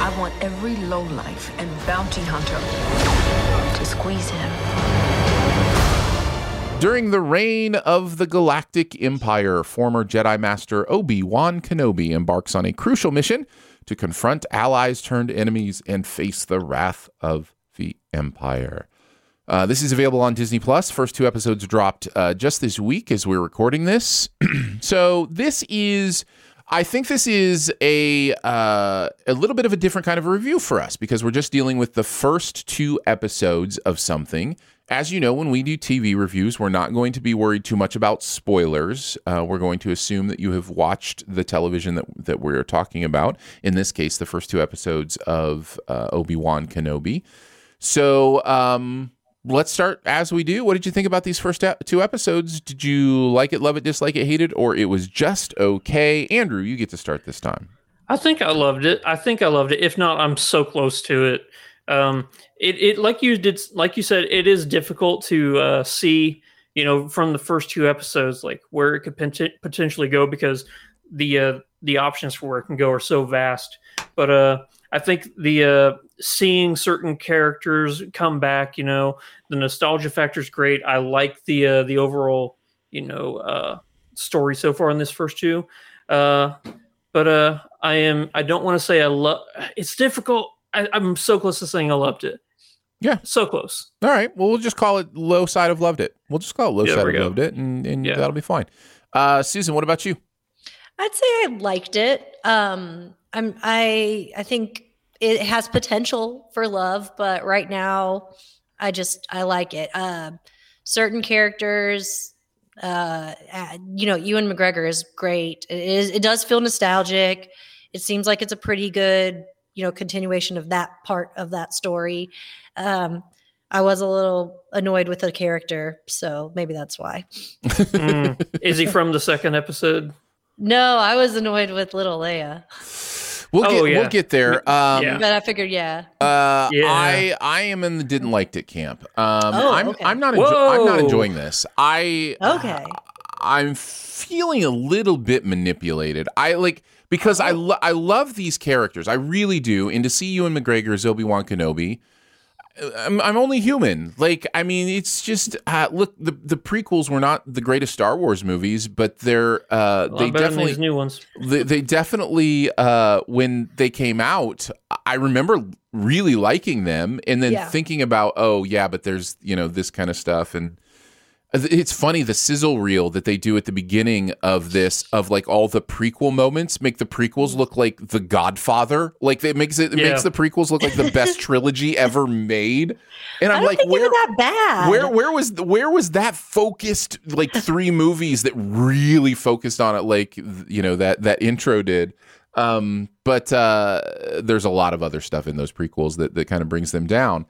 I want every lowlife and bounty hunter to squeeze him. During the reign of the Galactic Empire, former Jedi Master Obi Wan Kenobi embarks on a crucial mission to confront allies turned enemies and face the wrath of the Empire. Uh, this is available on Disney Plus. First two episodes dropped uh, just this week as we're recording this. <clears throat> so this is, I think this is a uh, a little bit of a different kind of a review for us because we're just dealing with the first two episodes of something. As you know, when we do TV reviews, we're not going to be worried too much about spoilers. Uh, we're going to assume that you have watched the television that that we're talking about. In this case, the first two episodes of uh, Obi Wan Kenobi. So um, let's start as we do. What did you think about these first two episodes? Did you like it, love it, dislike it, hate it, or it was just okay? Andrew, you get to start this time. I think I loved it. I think I loved it. If not, I'm so close to it. Um, it, it like you did, like you said, it is difficult to uh, see, you know, from the first two episodes, like where it could pot- potentially go because the uh, the options for where it can go are so vast. But uh, I think the uh, seeing certain characters come back, you know, the nostalgia factor is great. I like the uh, the overall, you know, uh, story so far in this first two. Uh, but uh, I am. I don't want to say I love. It's difficult. I, I'm so close to saying I loved it. Yeah. so close. All right. Well, we'll just call it low side of loved it. We'll just call it low Yeah, side of go. loved it, and, and Yeah. that'll be fine. Uh, Susan, what about you? I'd say I liked it. Um, I'm I I think it has potential for love, but right now I just I like it. Um, certain characters, uh, uh, you know, Ewan McGregor is great. It is it does feel nostalgic. It seems like it's a pretty good you know continuation of that part of that story. Um, I was a little annoyed with the character, so maybe that's why. Mm. Is he from the second episode? No, I was annoyed with little Leia, <laughs> We'll Oh, get yeah. we'll get there. Um, Yeah. but I figured, yeah. Uh, Yeah. I I am in the didn't liked it camp. Um, Oh, I'm okay. I'm not enjo- I'm not enjoying this. I Okay. I'm feeling a little bit manipulated. I like because I lo- I love these characters. I really do. And to see Ewan McGregor as Obi Wan Kenobi, I'm, I'm only human. Like, I mean, it's just uh, look. The the prequels were not the greatest Star Wars movies, but they're uh, they definitely new ones. They, they definitely uh, when they came out, I remember really liking them, and then Yeah. thinking about, oh yeah, but there's you know this kind of stuff, and it's funny the sizzle reel that they do at the beginning of this of like all the prequel moments make the prequels look like The Godfather. Like it makes it, it Yeah. makes the prequels look like the best <laughs> trilogy ever made. And I'm like, where that bad. where where was where was that focused like <laughs> three movies that really focused on it like you know that that intro did um but uh there's a lot of other stuff in those prequels that that kind of brings them down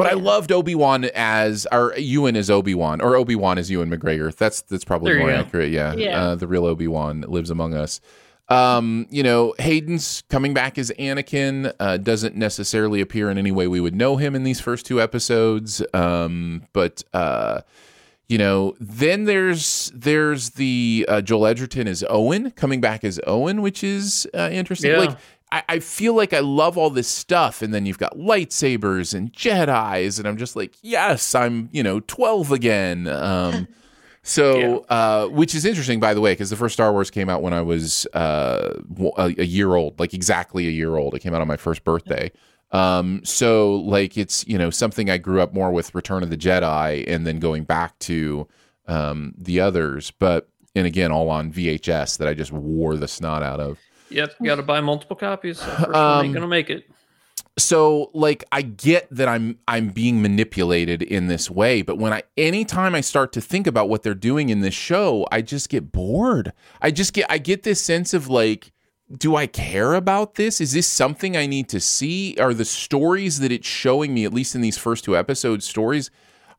but I loved Obi Wan as or Ewan as Obi Wan or Obi Wan as Ewan McGregor. That's that's probably There more accurate. Yeah, Yeah. Uh, the real Obi Wan lives among us. Um, you know, Hayden's coming back as Anakin uh, doesn't necessarily appear in any way we would know him in these first two episodes. Um, but uh, you know, then there's there's the uh, Joel Edgerton as Owen coming back as Owen, which is uh, interesting. Yeah. Like I, I feel like I love all this stuff, and then you've got lightsabers and Jedi's, and I'm just like, yes, I'm you know 12 again. Um, <laughs> so, uh, which is interesting, by the way, because the first Star Wars came out when I was uh, a, a year old, like exactly a year old. It came out on my first birthday. Um, so, like, it's you know something I grew up more with Return of the Jedi, and then going back to um, the others. But and again, all on VHS that I just wore the snot out of. Yep, got to buy multiple copies. That first one Um, ain't gonna make it. so like i get that i'm i'm being manipulated in this way but when i anytime i start to think about what they're doing in this show i just get bored i just get i get this sense of like do i care about this is this something i need to see are the stories that it's showing me at least in these first two episodes stories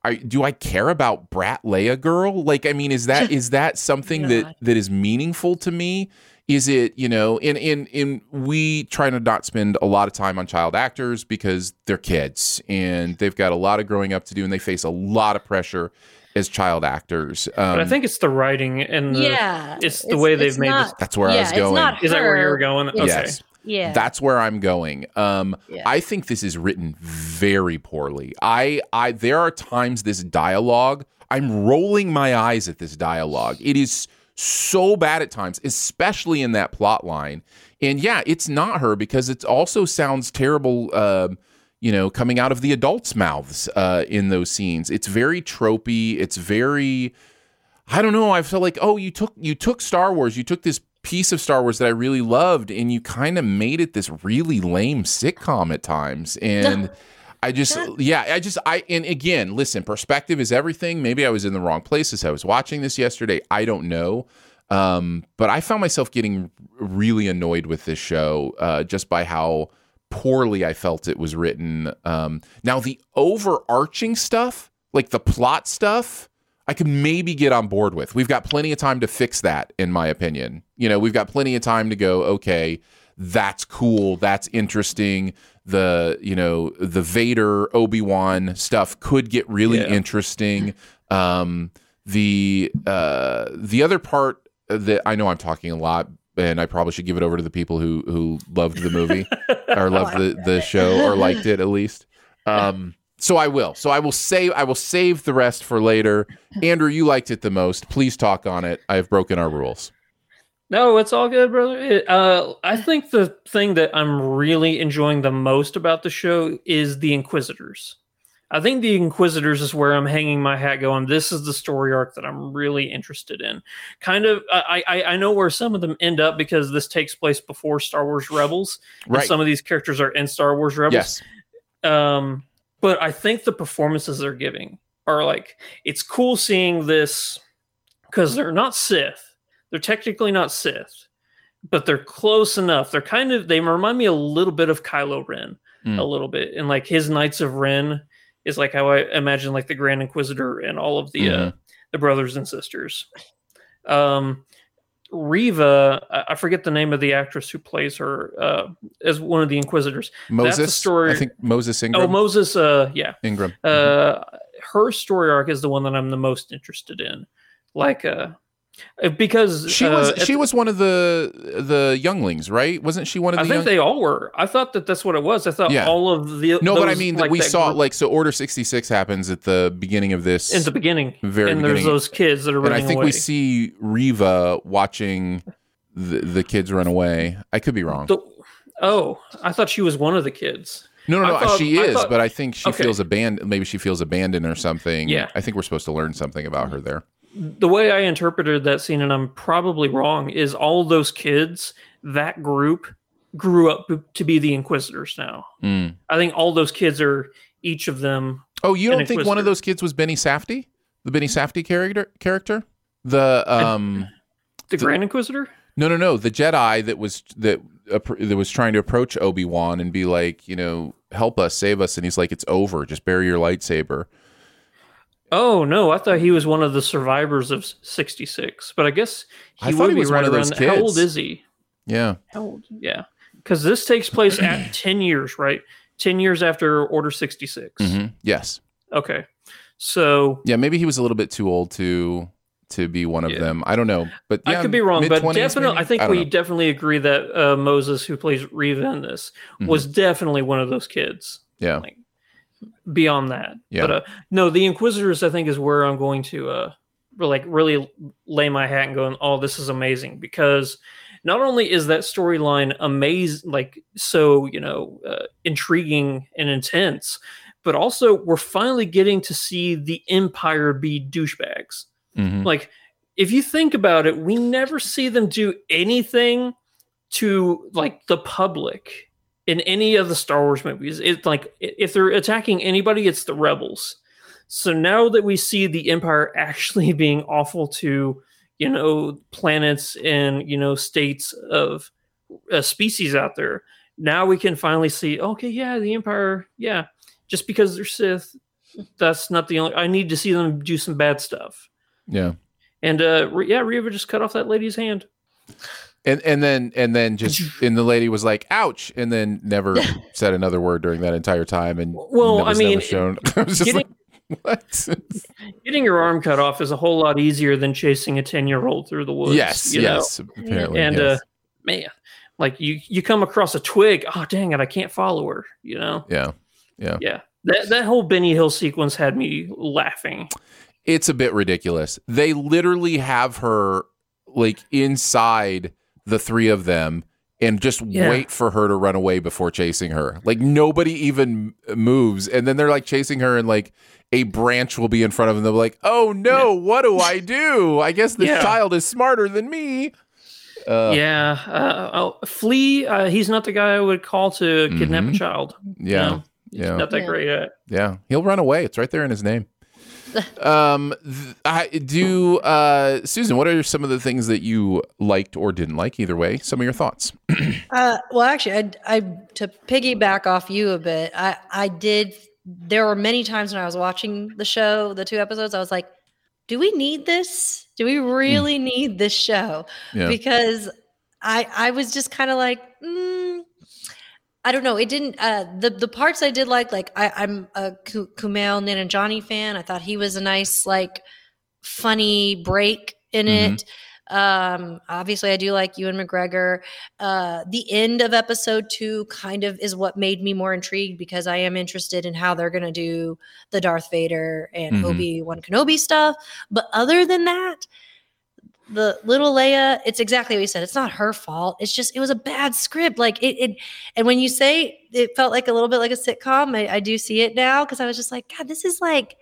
I, do I care about Brat Leia girl? Like, I mean, is that <laughs> is that something that that is meaningful to me? Is it you know? In in in we try to not spend a lot of time on child actors because they're kids and they've got a lot of growing up to do and they face a lot of pressure as child actors. Um, But I think it's the writing and the, yeah, it's the way they've made not, this. That's where I yeah, was it's going. not Is that where you her. were going? It's- Okay. Yes. Yeah, That's where I'm going. Um, Yeah. I think this is written very poorly. I, I, there are times this dialogue, I'm rolling my eyes at this dialogue. It is so bad at times, especially in that plot line. And yeah, it's not her because it also sounds terrible. Um, you know, coming out of the adults' mouths uh, in those scenes. It's very tropey. It's very. I don't know. I feel like, oh, you took you took Star Wars, you took this piece of Star Wars that I really loved, and you kind of made it this really lame sitcom at times. And <laughs> I just, yeah, I just, I, and again, listen, perspective is everything. Maybe I was in the wrong places. I was watching this yesterday. I don't know. Um, but I found myself getting really annoyed with this show uh, just by how poorly I felt it was written. Um, now, the overarching stuff, like the plot stuff, I could maybe get on board with. We've got plenty of time to fix that, in my opinion. You know, we've got plenty of time to go, okay, that's cool, that's interesting. The, you know, the Vader Obi-Wan stuff could get really Yeah. interesting. Um, the uh the other part that I know I'm talking a lot and I probably should give it over to the people who who loved the movie <laughs> or loved the the show or liked it at <laughs> least. Um so I will. So I will save I will save the rest for later. Andrew, you liked it the most. Please talk on it. I have broken our rules. No, it's all good, brother. It, uh, I think the thing that I'm really enjoying the most about the show is the Inquisitors. I think the Inquisitors is where I'm hanging my hat, going. This is the story arc that I'm really interested in. Kind of, I I, I know where some of them end up because this takes place before Star Wars Rebels. and Right. some of these characters are in Star Wars Rebels. Yes. Um, but I think the performances they're giving are like it's cool seeing this because they're not Sith. They're technically not Sith, but they're close enough. They're kind of they remind me a little bit of Kylo Ren, Mm. a little bit, and like his Knights of Ren is like how I imagine like the Grand Inquisitor and all of the uh, the brothers and sisters. Um, Reva, I- forget the name of the actress who plays her uh, as one of the Inquisitors. Moses. That's story. I think Moses Ingram. Oh, Moses. Uh, yeah. Ingram. Uh, her story arc is the one that I'm the most interested in. Like, Uh, because She uh, was at she was one of the the younglings, right? Wasn't she one of the I the think young- they all were. I thought that that's what it was. I thought Yeah. all of the No, but I those, mean that like, we that saw group- like so Order 66 happens at the beginning of this in the beginning, very and there's those kids that are Running and I think away. we see Reva watching the, the kids run away. I could be wrong. The- oh, I thought she was one of the kids. no, no, no. Thought- she is, thought- but I think she okay. feels abandoned. Maybe she feels abandoned or something. Yeah. I think we're supposed to learn something about her there. The way I interpreted that scene, and I'm probably wrong, is all those kids, that group, grew up to be the Inquisitors now. Mm. I think all those kids are each of them. Oh, you don't think one of those kids was Benny Safdie? The Benny Safdie character? Character? The um. The Grand Inquisitor? No, no, no. The Jedi that was that appro- that was trying to approach Obi Wan and be like, you know, help us, save us, and he's like, it's over. Just bury your lightsaber. Oh no, I thought he was one of the survivors of {66, but I guess he I thought would he be was right one of around. those How old is he? Yeah. How old? Yeah, because this takes place at <clears throat> ten years, right? Ten years after Order sixty six. hmm Yes. Okay, so Yeah. Maybe he was a little bit too old to to be one of Yeah. them. I don't know, but yeah, I could be wrong, but definitely, maybe? I think don't we know. definitely agree that uh, Moses, who plays Reva in this, was Mm-hmm. definitely one of those kids. Yeah. Like, beyond that, Yeah. but uh, no, the Inquisitors, I think, is where I'm going to uh, like really lay my hat and going, "Oh, this is amazing!" Because not only is that storyline amazing, like so, you know, uh, intriguing and intense, but also we're finally getting to see the Empire be douchebags. Mhm. Like, if you think about it, we never see them do anything to like the public in any of the Star Wars movies. It's like if they're attacking anybody, it's the rebels. So now that we see the Empire <laughs> actually being awful to, you know, planets and you know states of uh, species out there, now we can finally see. Okay, yeah, the Empire. Yeah, just because they're Sith, that's not the only. I need to see them do some bad stuff. Yeah. And uh, yeah, Reva just cut off that lady's hand. And and then and then just <laughs> and the lady was like, "Ouch!" and then never <laughs> said another word during that entire time. And Well, I mean, shown. <laughs> I was just getting- like, what? Getting your arm cut off is a whole lot easier than chasing a ten-year-old through the woods. yes, you know? yes. Apparently, and yes. uh, man, like you you come across a twig. Oh dang it, I can't follow her. You know? yeah, yeah. Yeah. That that whole Benny Hill sequence had me laughing. it's a bit ridiculous. They literally have her like inside the three of them and just Yeah. wait for her to run away before chasing her. Like nobody even moves. And then they're like chasing her and like a branch will be in front of them. They're like, oh no, what do I do? I guess this Yeah. child is smarter than me. Uh, yeah. Uh, oh, Flea. Uh, he's not the guy I would call to kidnap Mhm. a child. you Yeah. know? He's Yeah. Not that Yeah. great at. Yeah, he'll run away. It's right there in his name. <laughs> um, th- I do. Uh, Susan, what are some of the things that you liked or didn't like? Either way, some of your thoughts. <clears throat> Uh, well, actually, I, I to piggyback off you a bit. I I did. There were many times when I was watching the show, the two episodes, I was like, "Do we need this? Do we really need this show?" Yeah. Because I I was just kind of like, mm, I don't know. It didn't. Uh, the the parts I did like, like I, I'm a Ku- Kumail Nanjiani fan. I thought he was a nice, like, funny break in Mhm. it. Um, obviously, I do like Ewan McGregor. Uh, the end of episode two kind of is what made me more intrigued because I am interested in how they're going to do the Darth Vader and Mhm. Obi Wan Kenobi stuff. But other than that, the little Leia, it's exactly what you said. It's not her fault. It's just it was a bad script. Like it, it and when you say it felt like a little bit like a sitcom, I, I do see it now because I was just like, God, this is like,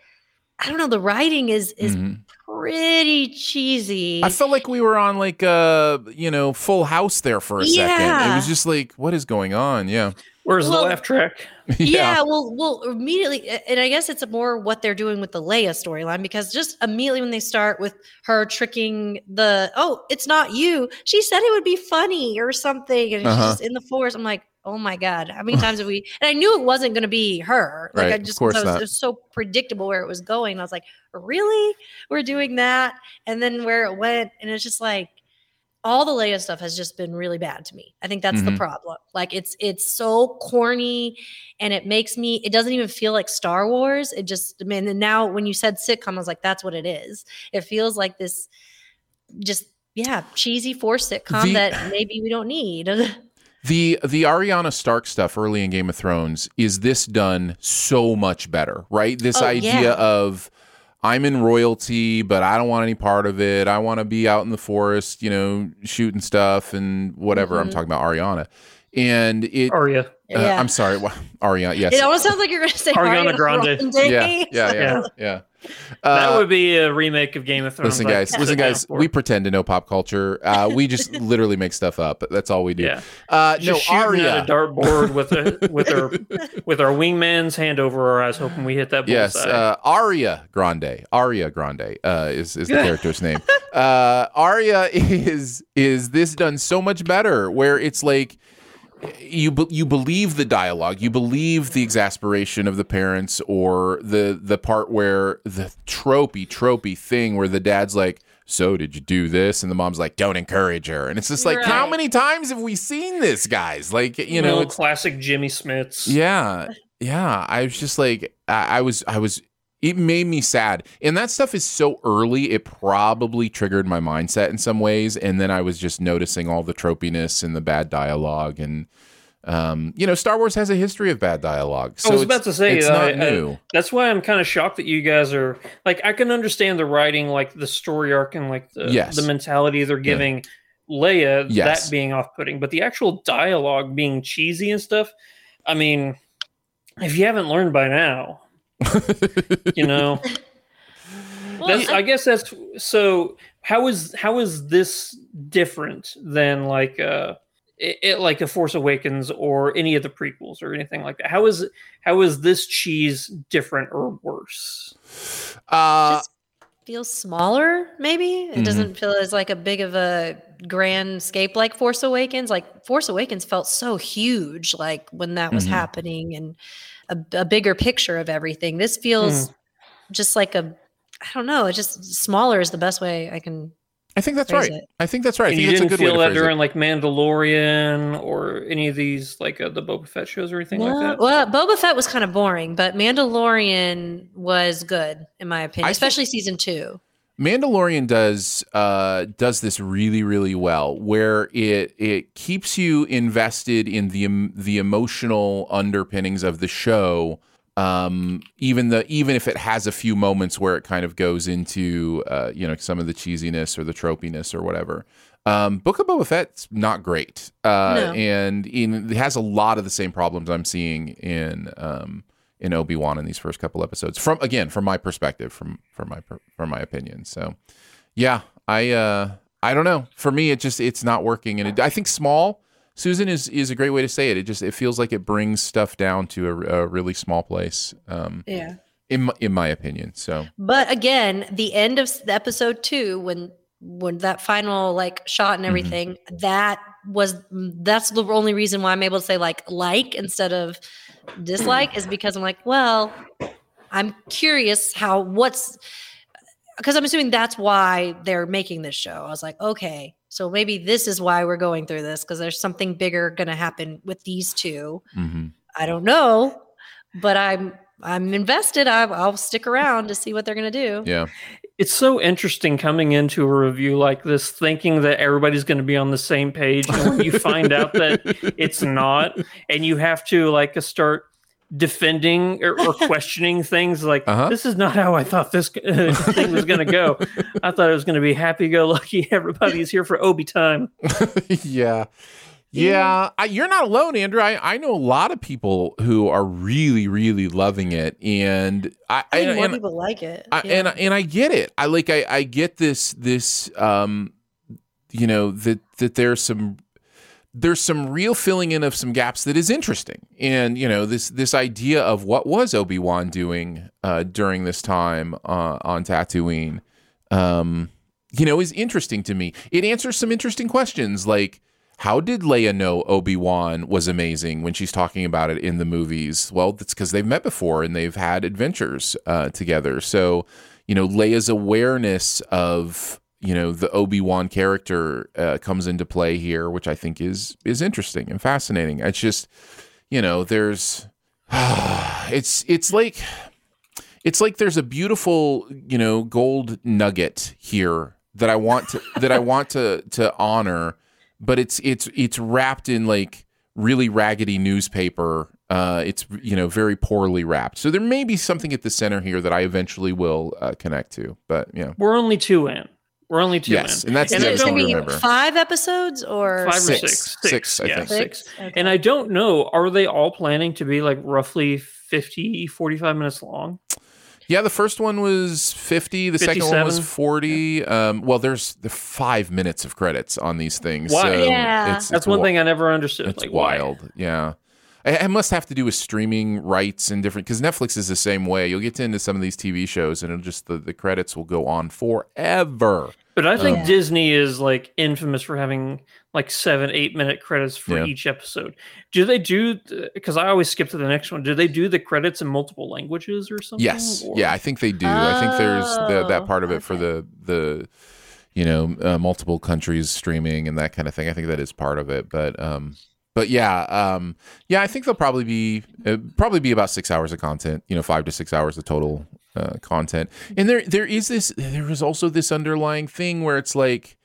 I don't know. The writing is is Mhm. pretty cheesy. I felt like we were on like uh you know Full House there for a second. It was just like, what is going on? Yeah, Where's Well, the laugh track? <laughs> yeah. well, well, immediately, and I guess it's more what they're doing with the Leia storyline because just immediately when they start with her tricking the, oh, it's not you. She said it would be funny or something, and Uh-huh. she's just in the forest. I'm like, oh my god, how many times have we? And I knew it wasn't going to be her. Like Right, I of just, course I was, not. it was so predictable where it was going. I was like, really, we're doing that, and then where it went, and it's just like all the Leia stuff has just been really bad to me. I think that's the Mhm. problem. Like it's it's so corny and it makes me it doesn't even feel like Star Wars. It just I mean and now when you said sitcom, I was like, that's what it is. It feels like this just yeah, cheesy force sitcom The- that maybe we don't need. <laughs> The the Ariana Stark stuff early in Game of Thrones is this done so much better, right? This Oh, idea yeah. of I'm in royalty, but I don't want any part of it. I want to be out in the forest, you know, shooting stuff and whatever. I'm Mhm. talking about Ariana. And it Arya. Uh, Yeah. I'm sorry, wha- Ariana, yes. It almost sounds like you're going to say Ariana Ariana Grande. yeah, yeah, yeah, <laughs> Yeah. yeah. that Uh, would be a remake of Game of Thrones. Listen, guys. Listen, guys. We pretend to know pop culture. Uh, <laughs> we just literally make stuff up. That's all we do. Yeah. Uh, no, shooting Arya. at a dartboard with a <laughs> with our with our wingman's hand over our eyes, hoping we hit that bullseye. Yes, uh, Aria Grande. Aria Grande uh, is is the character's name. Uh, Aria is is this done so much better? Where it's like you be- you believe the dialogue, you believe the exasperation of the parents, or the the part where the tropey tropey thing where the dad's like. So did you do this? And the mom's like, "Don't encourage her." And it's just like, how many times have we seen this, guys? Like, you know, it's, classic Jimmy Smits. yeah, yeah. I was just like, I, I was, I was. It made me sad, and that stuff is so early. It probably triggered my mindset in some ways, and then I was just noticing all the tropiness and the bad dialogue, and um, you know, Star Wars has a history of bad dialogue. So I was about to say it's uh, not I- new. that's why I'm kind of shocked that you guys are like. I can understand the writing, like the story arc, and like the Yes. the mentality they're giving Leia. Yes. That being off putting, but the actual dialogue being cheesy and stuff. I mean, if you haven't learned by now, you know. <laughs> Well, That's, I- I guess that's so. How is how is this different than like uh, it, it like a Force Awakens or any of the prequels or anything like that? How is how is this cheese different or worse? Uh, just feels smaller maybe it Mhm. doesn't feel as like a big of a grand scape like force awakens like force awakens felt so huge like when that was Mhm. happening and a, a bigger picture of everything this feels just like a i don't know it's just smaller is the best way i can I think that's right. it. I think that's right. I think you didn't good feel that phrase it. during like Mandalorian or any of these like uh, the Boba Fett shows or anything like that. well boba fett was kind of boring but mandalorian was good in my opinion I think- especially season two Mandalorian does uh, does this really really well, where it it keeps you invested in the the emotional underpinnings of the show, um, even the even if it has a few moments where it kind of goes into uh, you know some of the cheesiness or the tropiness or whatever. Um, Book of Boba Fett's not great, uh, No. and in, it has a lot of the same problems I'm seeing in um, in Obi Wan in these first couple episodes. From again, from my perspective, from from my per- from my opinion. So, yeah, I uh, I don't know. For me, it just it's not working, and it, I think small Susan is is a great way to say it. It just it feels like it brings stuff down to a, a really small place. Um, yeah in my, in my opinion. So But again, the end of s- episode two, when when that final like shot and everything, that was that's the only reason why I'm able to say like like instead of dislike is because I'm like, well, I'm curious how what's because I'm assuming that's why they're making this show. I was like, okay, so maybe this is why we're going through this because there's something bigger going to happen with these two. mhm. I don't know, but I'm I'm invested. I, I'll stick around to see what they're gonna do. yeah, It's so interesting coming into a review like this, thinking that everybody's going to be on the same page, and when you find out that <laughs> it's not, and you have to like uh, start defending or, or <laughs> questioning things like Uh-huh. this is not how I thought this uh, <laughs> thing was going to go. I thought it was going to be happy-go-lucky. Everybody's here for Obi time. yeah. Yeah, I, you're not alone, Andrew. I, I know a lot of people who are really, really loving it, and I, I and- more and- people like it. I, Yeah. and and I get it. I like I, I get this this um you know that that there's some there's some real filling in of some gaps that is interesting. And you know this this idea of what was Obi-Wan doing uh during this time uh on Tatooine um you know is interesting to me. It answers some interesting questions like how did Leia know Obi Wan was amazing when she's talking about it in the movies? Well, that's because they've met before and they've had adventures uh, together. So, you know, Leia's awareness of you know the Obi Wan character uh, comes into play here, which I think is is interesting and fascinating. It's just, you know, there's <sighs> it's it's like it's like there's a beautiful you know gold nugget here that I want to that I want to to honor, but it's it's it's wrapped in like really raggedy newspaper. Uh, it's you know very poorly wrapped. So there may be something at the center here that I eventually will uh, connect to. But yeah, We're only two in. We're only two Yes, in. and that's Is the it other going thing to to be remember. five episodes or five Six. or six. Six, I yeah, think. six. Six? Okay. And I don't know, are they all planning to be like roughly 50, 45 minutes long? Yeah, the first one was 50. The second one was 40. Um, well, there's the five minutes of credits on these things. Why? So Yeah. it's, That's it's one wi- thing I never understood. It's like why? wild. Yeah. It it must have to do with streaming rights and different because Netflix is the same way. You'll get into some of these TV shows and it'll just the, the credits will go on forever. But I think Yeah. Disney is like infamous for having like seven, eight minute credits for Yeah. each episode. Do they do? Because I always skip to the next one. Do they do the credits in multiple languages or something? Yes. Or- Yeah, I think they do. I think there's the, that Oh, part of it for the the you know uh, multiple countries streaming and that kind of thing. I think that is part of it. But um, but yeah, um, yeah, I think they'll probably be uh, probably be about six hours of content. You know, five to six hours of total uh, content. And there there is this there is also this underlying thing where it's like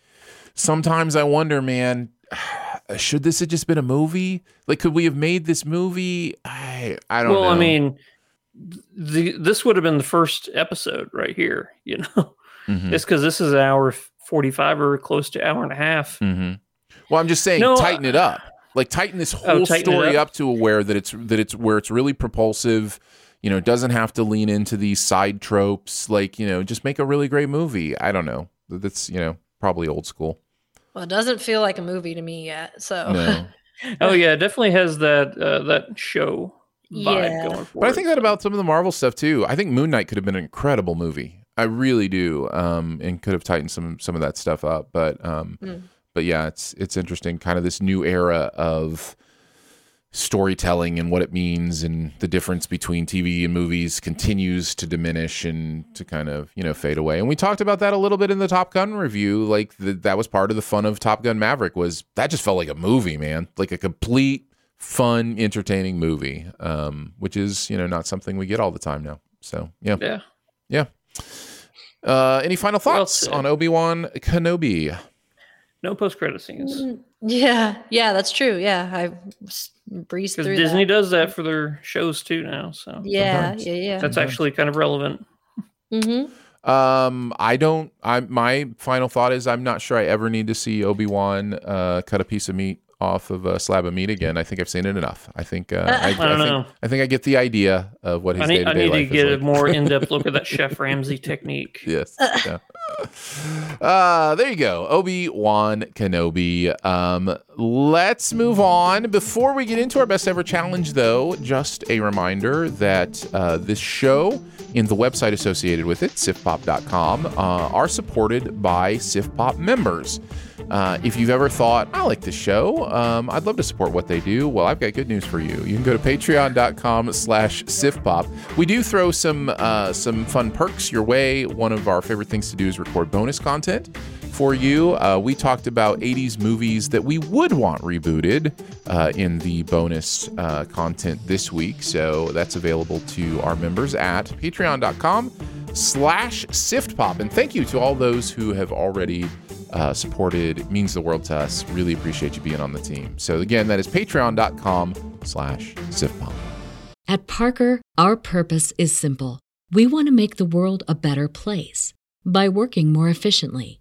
sometimes I wonder, man. <sighs> Should this have just been a movie? Like, could we have made this movie? I I don't well, know. I mean, the, this would have been the first episode right here. <laughs> You know, Mhm. it's because this is an hour forty-five or close to hour and a half. hmm Well, I'm just saying, No, tighten it up. Like tighten this whole Oh, tighten story up? up. to where that it's that it's where it's really propulsive. You know, doesn't have to lean into these side tropes. Like you know, just make a really great movie. I don't know. That's you know probably old school. Well, it doesn't feel like a movie to me yet. So No. <laughs> Oh yeah, it definitely has that uh, that show vibe Yeah. going for But I think that about some of the Marvel stuff too. I think Moon Knight could have been an incredible movie. I really do, um, and could have tightened some some of that stuff up. But um, Mm. but yeah, it's it's interesting, kind of this new era of storytelling and what it means, and the difference between TV and movies continues to diminish and to kind of you know fade away. And we talked about that a little bit in the Top Gun review. Like the, that was part of the fun of Top Gun Maverick was that just felt like a movie, man, like a complete fun, entertaining movie, um, which is you know not something we get all the time now. So yeah, Yeah. yeah. Uh, any final thoughts said. on Obi Wan Kenobi? No post credit scenes. Mm, yeah, yeah, that's true. Yeah, I s- breezed Because through Disney that. does that for their shows too now. So Yeah, Sometimes. yeah, yeah. that's actually kind of relevant. Mm-hmm. Um, I don't. I my final thought is I'm not sure I ever need to see Obi Wan uh, cut a piece of meat off of a slab of meat again. I think I've seen it enough. I think uh, <laughs> I, I don't think, know. I think I get the idea of what his I day need, to I day need to get is a more in depth look at that <laughs> Chef Ramsay technique. Yes. <laughs> yeah. Uh, there you go. Obi Wan Kenobi. Um, let's move on. Before we get into our best ever challenge, though, just a reminder that uh, this show and the website associated with it, siftpop.com, uh, are supported by SiftPop members. Uh, if you've ever thought, I like this show, um, I'd love to support what they do, well, I've got good news for you. You can go to patreon.com slash siftpop. We do throw some, uh, some fun perks your way. One of our favorite things to do is record bonus content for you. Uh, we talked about 80s movies that we would want rebooted uh, in the bonus uh, content this week. So that's available to our members at patreon.com slash siftpop. And thank you to all those who have already uh, supported. It means the world to us. Really appreciate you being on the team. So again, that is patreon.com slash siftpop. At Parker, our purpose is simple. We want to make the world a better place by working more efficiently,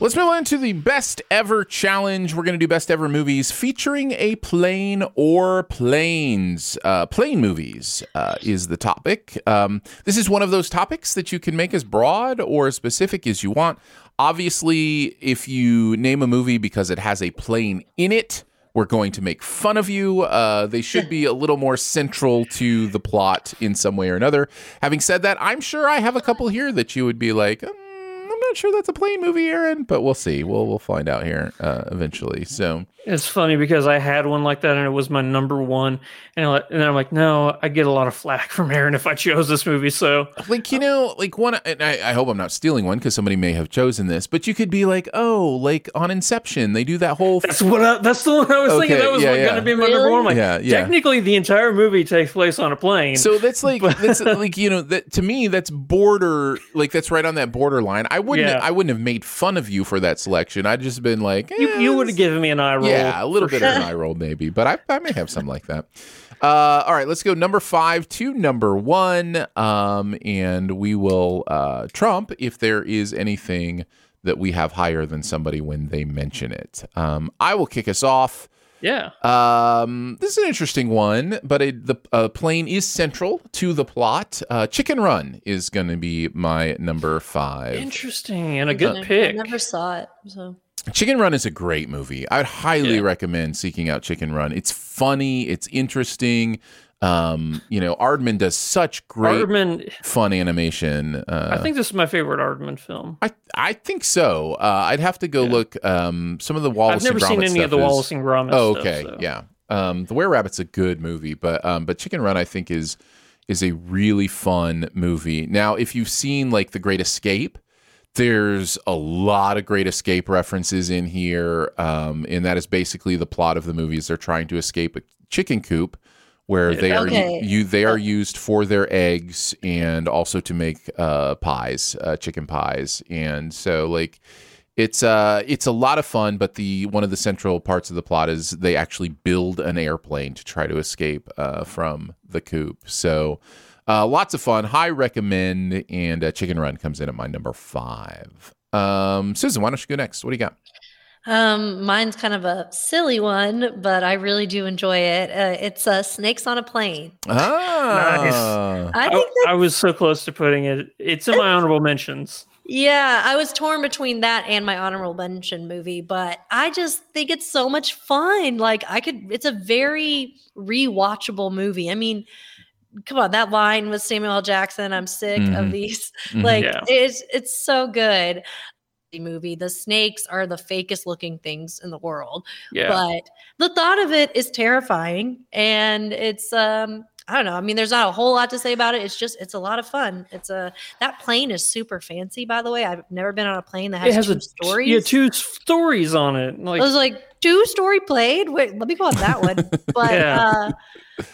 Let's move on to the best ever challenge. We're going to do best ever movies featuring a plane or planes. Uh, plane movies uh, is the topic. Um, this is one of those topics that you can make as broad or as specific as you want. Obviously, if you name a movie because it has a plane in it, we're going to make fun of you. Uh, they should be a little more central to the plot in some way or another. Having said that, I'm sure I have a couple here that you would be like, um, not sure that's a plane movie, Aaron, but we'll see. We'll we'll find out here uh, eventually. So It's funny because I had one like that and it was my number one, and, I, and then I'm like, no, I get a lot of flack from Aaron if I chose this movie. So like you know, like one. And I, I hope I'm not stealing one because somebody may have chosen this, but you could be like, oh, like on Inception, they do that whole. that's what I, that's the one I was thinking. That was yeah, going to be my number one. Like, Yeah, yeah. technically, the entire movie takes place on a plane. So that's like <laughs> that's like you know that to me that's border like that's right on that borderline. I wouldn't Yeah. I wouldn't have made fun of you for that selection. I'd just been like, you, eh, you would have given me an eye roll. yeah, a little bit of an eye roll maybe, but I, I may have some like that. Uh, all right, let's go number five to number one, um, and we will uh, trump if there is anything that we have higher than somebody when they mention it. Um, I will kick us off. Yeah. Um, this is an interesting one, but it, the uh, plane is central to the plot. Uh, Chicken Run is going to be my number five. Interesting and a good I pick. I never saw it. So Chicken Run is a great movie. I would highly Yeah. recommend seeking out Chicken Run. It's funny, it's interesting. Um, you know, Aardman does such great Aardman- fun animation. Uh, I think this is my favorite Aardman film. I I think so. Uh, I'd have to go look. Um, some of the Wallace. I've never seen any of the stuff is- Wallace and Gromit Oh, stuff, okay, so. yeah. Um, the Were Rabbit's a good movie, but um, but Chicken Run I think is is a really fun movie. Now, if you've seen like The Great Escape, there's a lot of Great Escape references in here, um, and that is basically the plot of the movies. They're trying to escape a chicken coop where they are Okay. you they are used for their eggs and also to make uh, pies, uh, chicken pies, and so like it's uh it's a lot of fun but the one of the central parts of the plot is they actually build an airplane to try to escape uh, from the coop. So uh, lots of fun. High recommend and uh, chicken run comes in at my number five. Um susan why don't you go next? What do you got Um, mine's kind of a silly one, but I really do enjoy it. Uh, it's uh, Snakes on a Plane. ah I I, think I was so close to putting it. It's in my honorable mentions. Yeah, I was torn between that and my honorable mention movie, but I just think it's so much fun. Like I could it's a very rewatchable movie. I mean, come on, that line with Samuel L. Jackson, I'm sick Mhm. of these. <laughs> Mhm. Like Yeah. it's it's so good. Movie, the snakes are the fakest looking things in the world. Yeah. But the thought of it is terrifying and it's um I don't know. I mean, there's not a whole lot to say about it. It's just it's a lot of fun. It's a that plane is super fancy, by the way. I've never been on a plane that has, it has two a stories. Yeah, two stories on it. Like I was like, two story played. Wait, let me go on that one. <laughs> But Yeah. uh,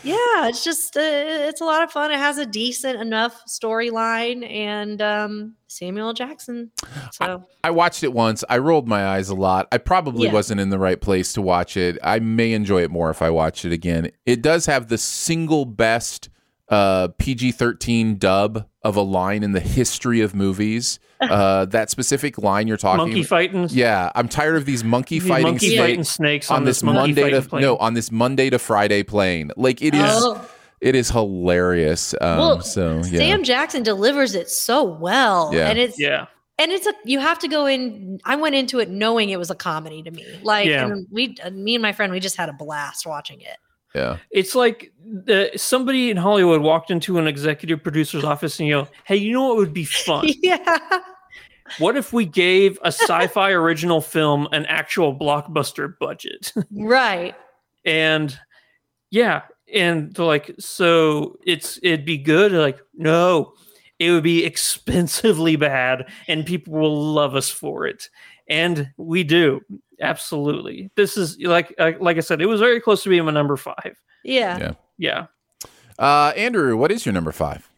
yeah, it's just uh, it's a lot of fun. It has a decent enough storyline and um, Samuel Jackson. So I watched it once. I rolled my eyes a lot. I probably Yeah. wasn't in the right place to watch it. I may enjoy it more if I watch it again. It does have the single best uh, PG 13 dub of a line in the history of movies. <laughs> Uh, that specific line you're talking Monkey fighting? Yeah, I'm tired of these monkey These fighting monkey fighting snakes on this monkey Monday to plane. no on this Monday to Friday plane. Like it is, Oh. it is hilarious. Um, well, so yeah. Sam Jackson delivers it so well, Yeah. and it's yeah. and it's a you have to go in. I went into it knowing it was a comedy to me. Like, Yeah. and we, uh, me and my friend, we just had a blast watching it. Yeah. It's like the, somebody in Hollywood walked into an executive producer's office and you go, "Hey, you know what would be fun? <laughs> yeah, What if we gave a sci-fi original film an actual blockbuster budget?" right. and yeah, and like, "So it's it'd be good." Like, no, it would be expensively bad, and people will love us for it. and we do absolutely. This is like uh, like I said, it was very close to being my number five. Yeah. Yeah. Yeah, Uh, Andrew, what is your number five?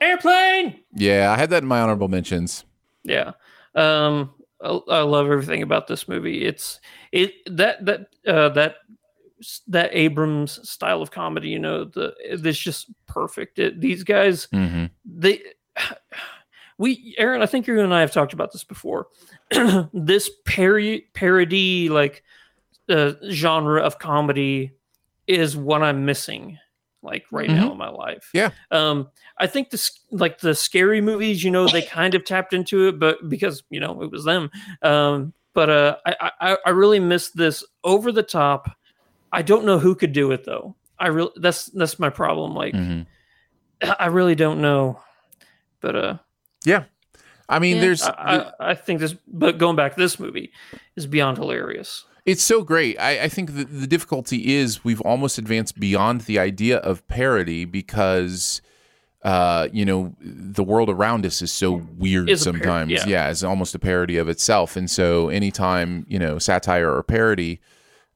airplane. Yeah, I had that in my honorable mentions. Yeah. Um I, I love everything about this movie. It's it that that uh that that Abrams style of comedy, you know, the this just perfect. It, these guys Mm-hmm. they we Aaron, I think you and I have talked about this before. <clears throat> this pari- parody like uh, genre of comedy is what I'm missing like right now in my life. Yeah. Um I think this like the scary movies, you know, they kind of tapped into it, but because, you know, it was them. Um but uh I I, I really miss this over the top. I don't know who could do it though. I really that's that's my problem. Like Mhm. <clears throat> I really don't know. But uh Yeah. I mean, Yeah. there's I, I, I think this, but going back to this movie is beyond hilarious. It's so great. I, I think the, the difficulty is we've almost advanced beyond the idea of parody because, uh, you know, the world around us is so weird Is a par- sometimes. yeah. yeah, it's almost a parody of itself. And so anytime, you know, satire or parody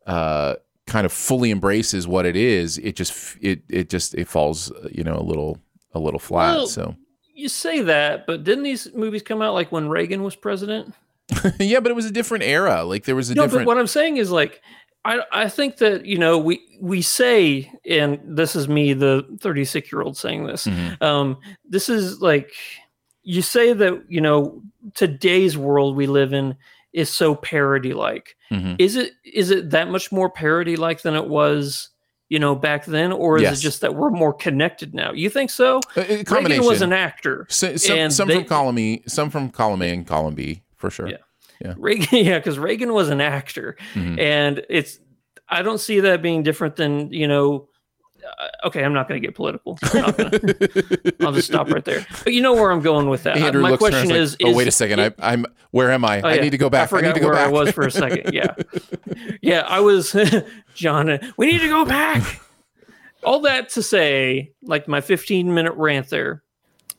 uh, kind of fully embraces what it is, it just, it, it just, it falls, you know, a little, a little flat. Well, so, You say that, but didn't these movies come out like when Reagan was president? <laughs> yeah, but it was a different era. Like there was a no, different. but what I'm saying is like, I I think that you know we we say, and this is me, the 36 year old saying this. Mhm. Um, this is like you say that you know today's world we live in is so parody like. Mhm. Is it is it that much more parody like than it was? You know, back then, or is Yes. it just that we're more connected now? You think so? A- a Reagan was an actor. So, some and some they- from column E, some from column A and column B, for sure. Yeah. Yeah. Reagan, <laughs> yeah, because Reagan was an actor, Mhm. and it's I don't see that being different than you know. Uh, okay, I'm not going to get political. Gonna, I'll just stop right there. But you know where I'm going with that. Uh, Andrew My question is, like, oh is wait a second, it- I, I'm where am I? Oh, I need to go back. I, forgot need to go where back. I was for a second. Yeah, <laughs> yeah. I was <laughs> John. We need to go back. All that to say, like my 15 minute rant there.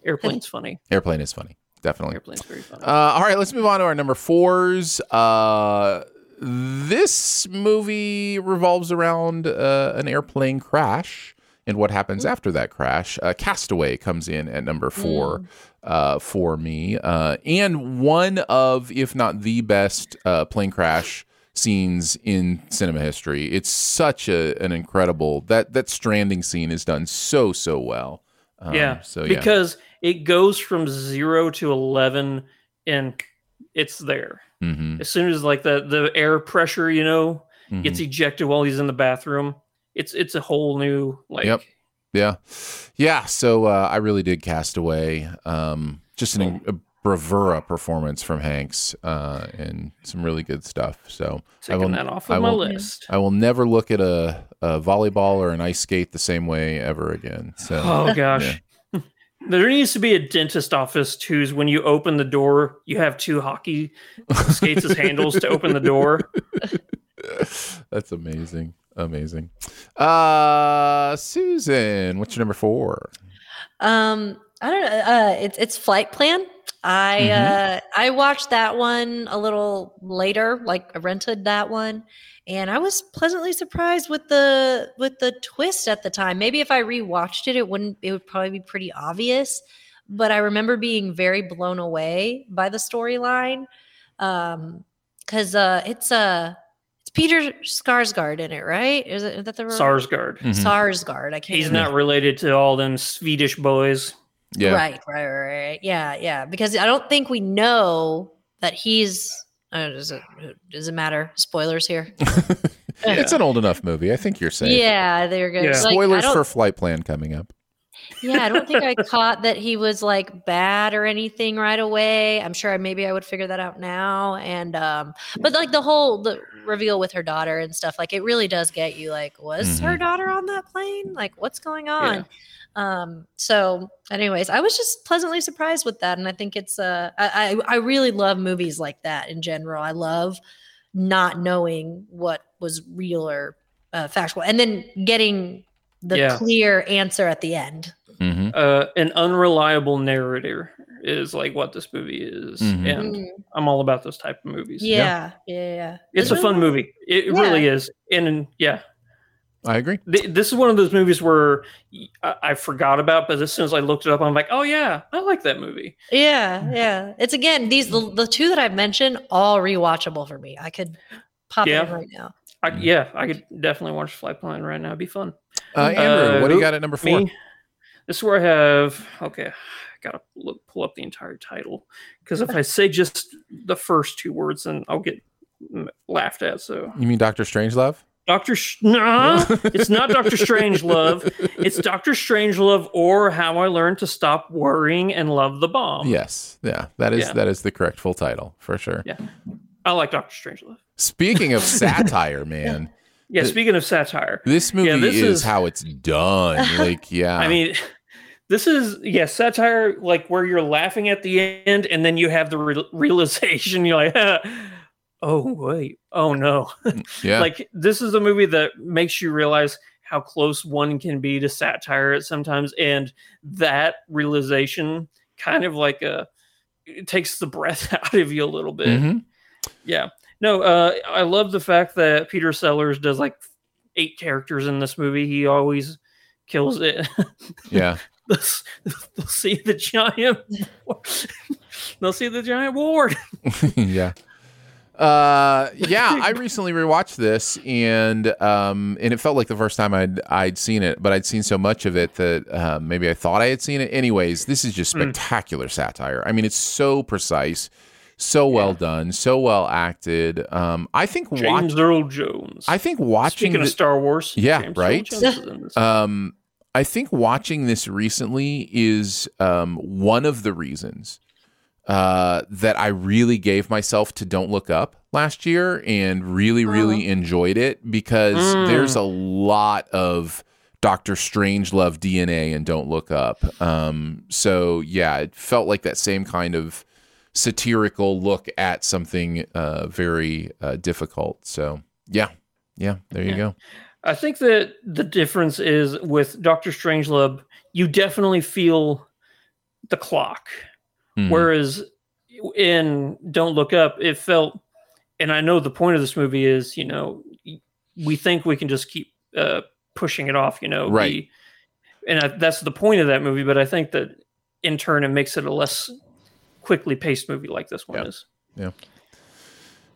Airplane's funny. Airplane is funny, definitely. Airplane's very funny. Uh, all right, let's move on to our number fours. Uh, this movie revolves around uh, an airplane crash and what happens after that crash. Uh, Castaway comes in at number four uh, for me, uh, and one of, if not the best, uh, plane crash scenes in cinema history. It's such a an incredible that that stranding scene is done so so well. Um, yeah. so yeah. because it goes from zero to 11 and it's there. Mhm. As soon as like the, the air pressure, you know, gets Mhm. ejected while he's in the bathroom, it's it's a whole new like Yep. Yeah. Yeah. So uh, I really did Castaway. Um, just an, a bravura performance from Hanks uh, and some really good stuff. So taking that off I of my will, list. I will never look at a, a volleyball or an ice skate the same way ever again. So Oh gosh. There needs to be a dentist office too. When you open the door, you have two hockey skates as handles to open the door. <laughs> that's amazing. Amazing. Uh, Susan, what's your number four? Um, I don't know. Uh, it's it's Flight Plan. I Mhm. uh, I watched that one a little later. Like I rented that one, and I was pleasantly surprised with the with the twist at the time. Maybe if I rewatched it, it wouldn't. It would probably be pretty obvious. But I remember being very blown away by the storyline, um, because uh, it's uh, it's Peter Skarsgård in it, right? Is, it, is that the Sarsgaard. Mhm. Sarsgaard. I can't. He's remember. not related to all them Swedish boys. Yeah. Right, right, right, right. Yeah, yeah. Because I don't think we know that he's. Uh, does it does it matter? Spoilers here. <laughs> It's an old enough movie. I think you're safe. Yeah, they're good. Yeah. Like, Spoilers don't- for Flight Plan coming up. yeah, I don't think I <laughs> caught that he was like bad or anything right away. I'm sure maybe I would figure that out now. And um, but like the whole the reveal with her daughter and stuff, like it really does get you like, was her Mhm. daughter on that plane? Like, what's going on? Um, so anyways, I was just pleasantly surprised with that. And I think it's uh I, I I really love movies like that in general. I love not knowing what was real or uh, factual and then getting the Yeah. clear answer at the end. Mm-hmm. Uh, an unreliable narrator is like what this movie is, Mhm. and Mm. I'm all about those type of movies. Yeah, yeah, yeah. It's a fun movie. It Yeah. really is, and yeah, I agree. th- this is one of those movies where I, I forgot about, but as soon as I looked it up, I'm like, oh yeah, I like that movie. Yeah, yeah. It's again these the, the two that I've mentioned all rewatchable for me. I could pop it Yeah. in right now. I, yeah, I could definitely watch Flight Plan right now. It'd be fun. Uh, Andrew, Uh, what do you got at number four? Me? This is where I have. Okay, I gotta look, pull up the entire title because if I say just the first two words, then I'll get laughed at. So You mean Doctor Strangelove? Doctor, Sh- nah, <laughs> it's not Doctor Strangelove. It's Doctor Strangelove or How I Learned to Stop Worrying and Love the Bomb. Yes. Yeah. That is Yeah. that is the correct full title for sure. Yeah. I like Doctor Strangelove. Speaking of <laughs> satire, man, Yeah. Uh, Speaking of satire, this movie Yeah, this is, is- how it's done. <laughs> Like, yeah. I mean, this is yeah satire like where you're laughing at the end and then you have the re- realization you're like, oh wait, oh no. <laughs> yeah. like this is a movie that makes you realize how close one can be to satire at sometimes, and that realization kind of like a it takes the breath <laughs> out of you a little bit. Mhm. Yeah. No, uh, I love the fact that Peter Sellers does like eight characters in this movie. He always kills it. <laughs> yeah. they'll, they'll see the giant. they'll see the giant ward. yeah. Uh yeah, I <laughs> recently rewatched this and um and it felt like the first time I'd I'd seen it, but I'd seen so much of it that uh, maybe I thought I had seen it. Anyways, this is just Mm. spectacular satire. I mean, it's so precise, so well done, so well acted. Um I think watch, James Earl Jones. I think watching Speaking the- of Star Wars, Yeah, James Earl right? Jones is in this. <laughs> Um, I think watching this recently is um, one of the reasons uh, that I really gave myself to Don't Look Up last year and really, really enjoyed it because Mm. there's a lot of Doctor Strangelove DNA and Don't Look Up. Um, so yeah, it felt like that same kind of satirical look at something uh, very uh, difficult. So yeah, yeah, there you Yeah. go. I think that the difference is with Doctor Strangelove, you definitely feel the clock. Mhm. Whereas in Don't Look Up, it felt, and I know the point of this movie is, you know, we think we can just keep uh, pushing it off, you know, Right. and I, that's the point of that movie. But I think that in turn, it makes it a less quickly paced movie like this one is. Yeah.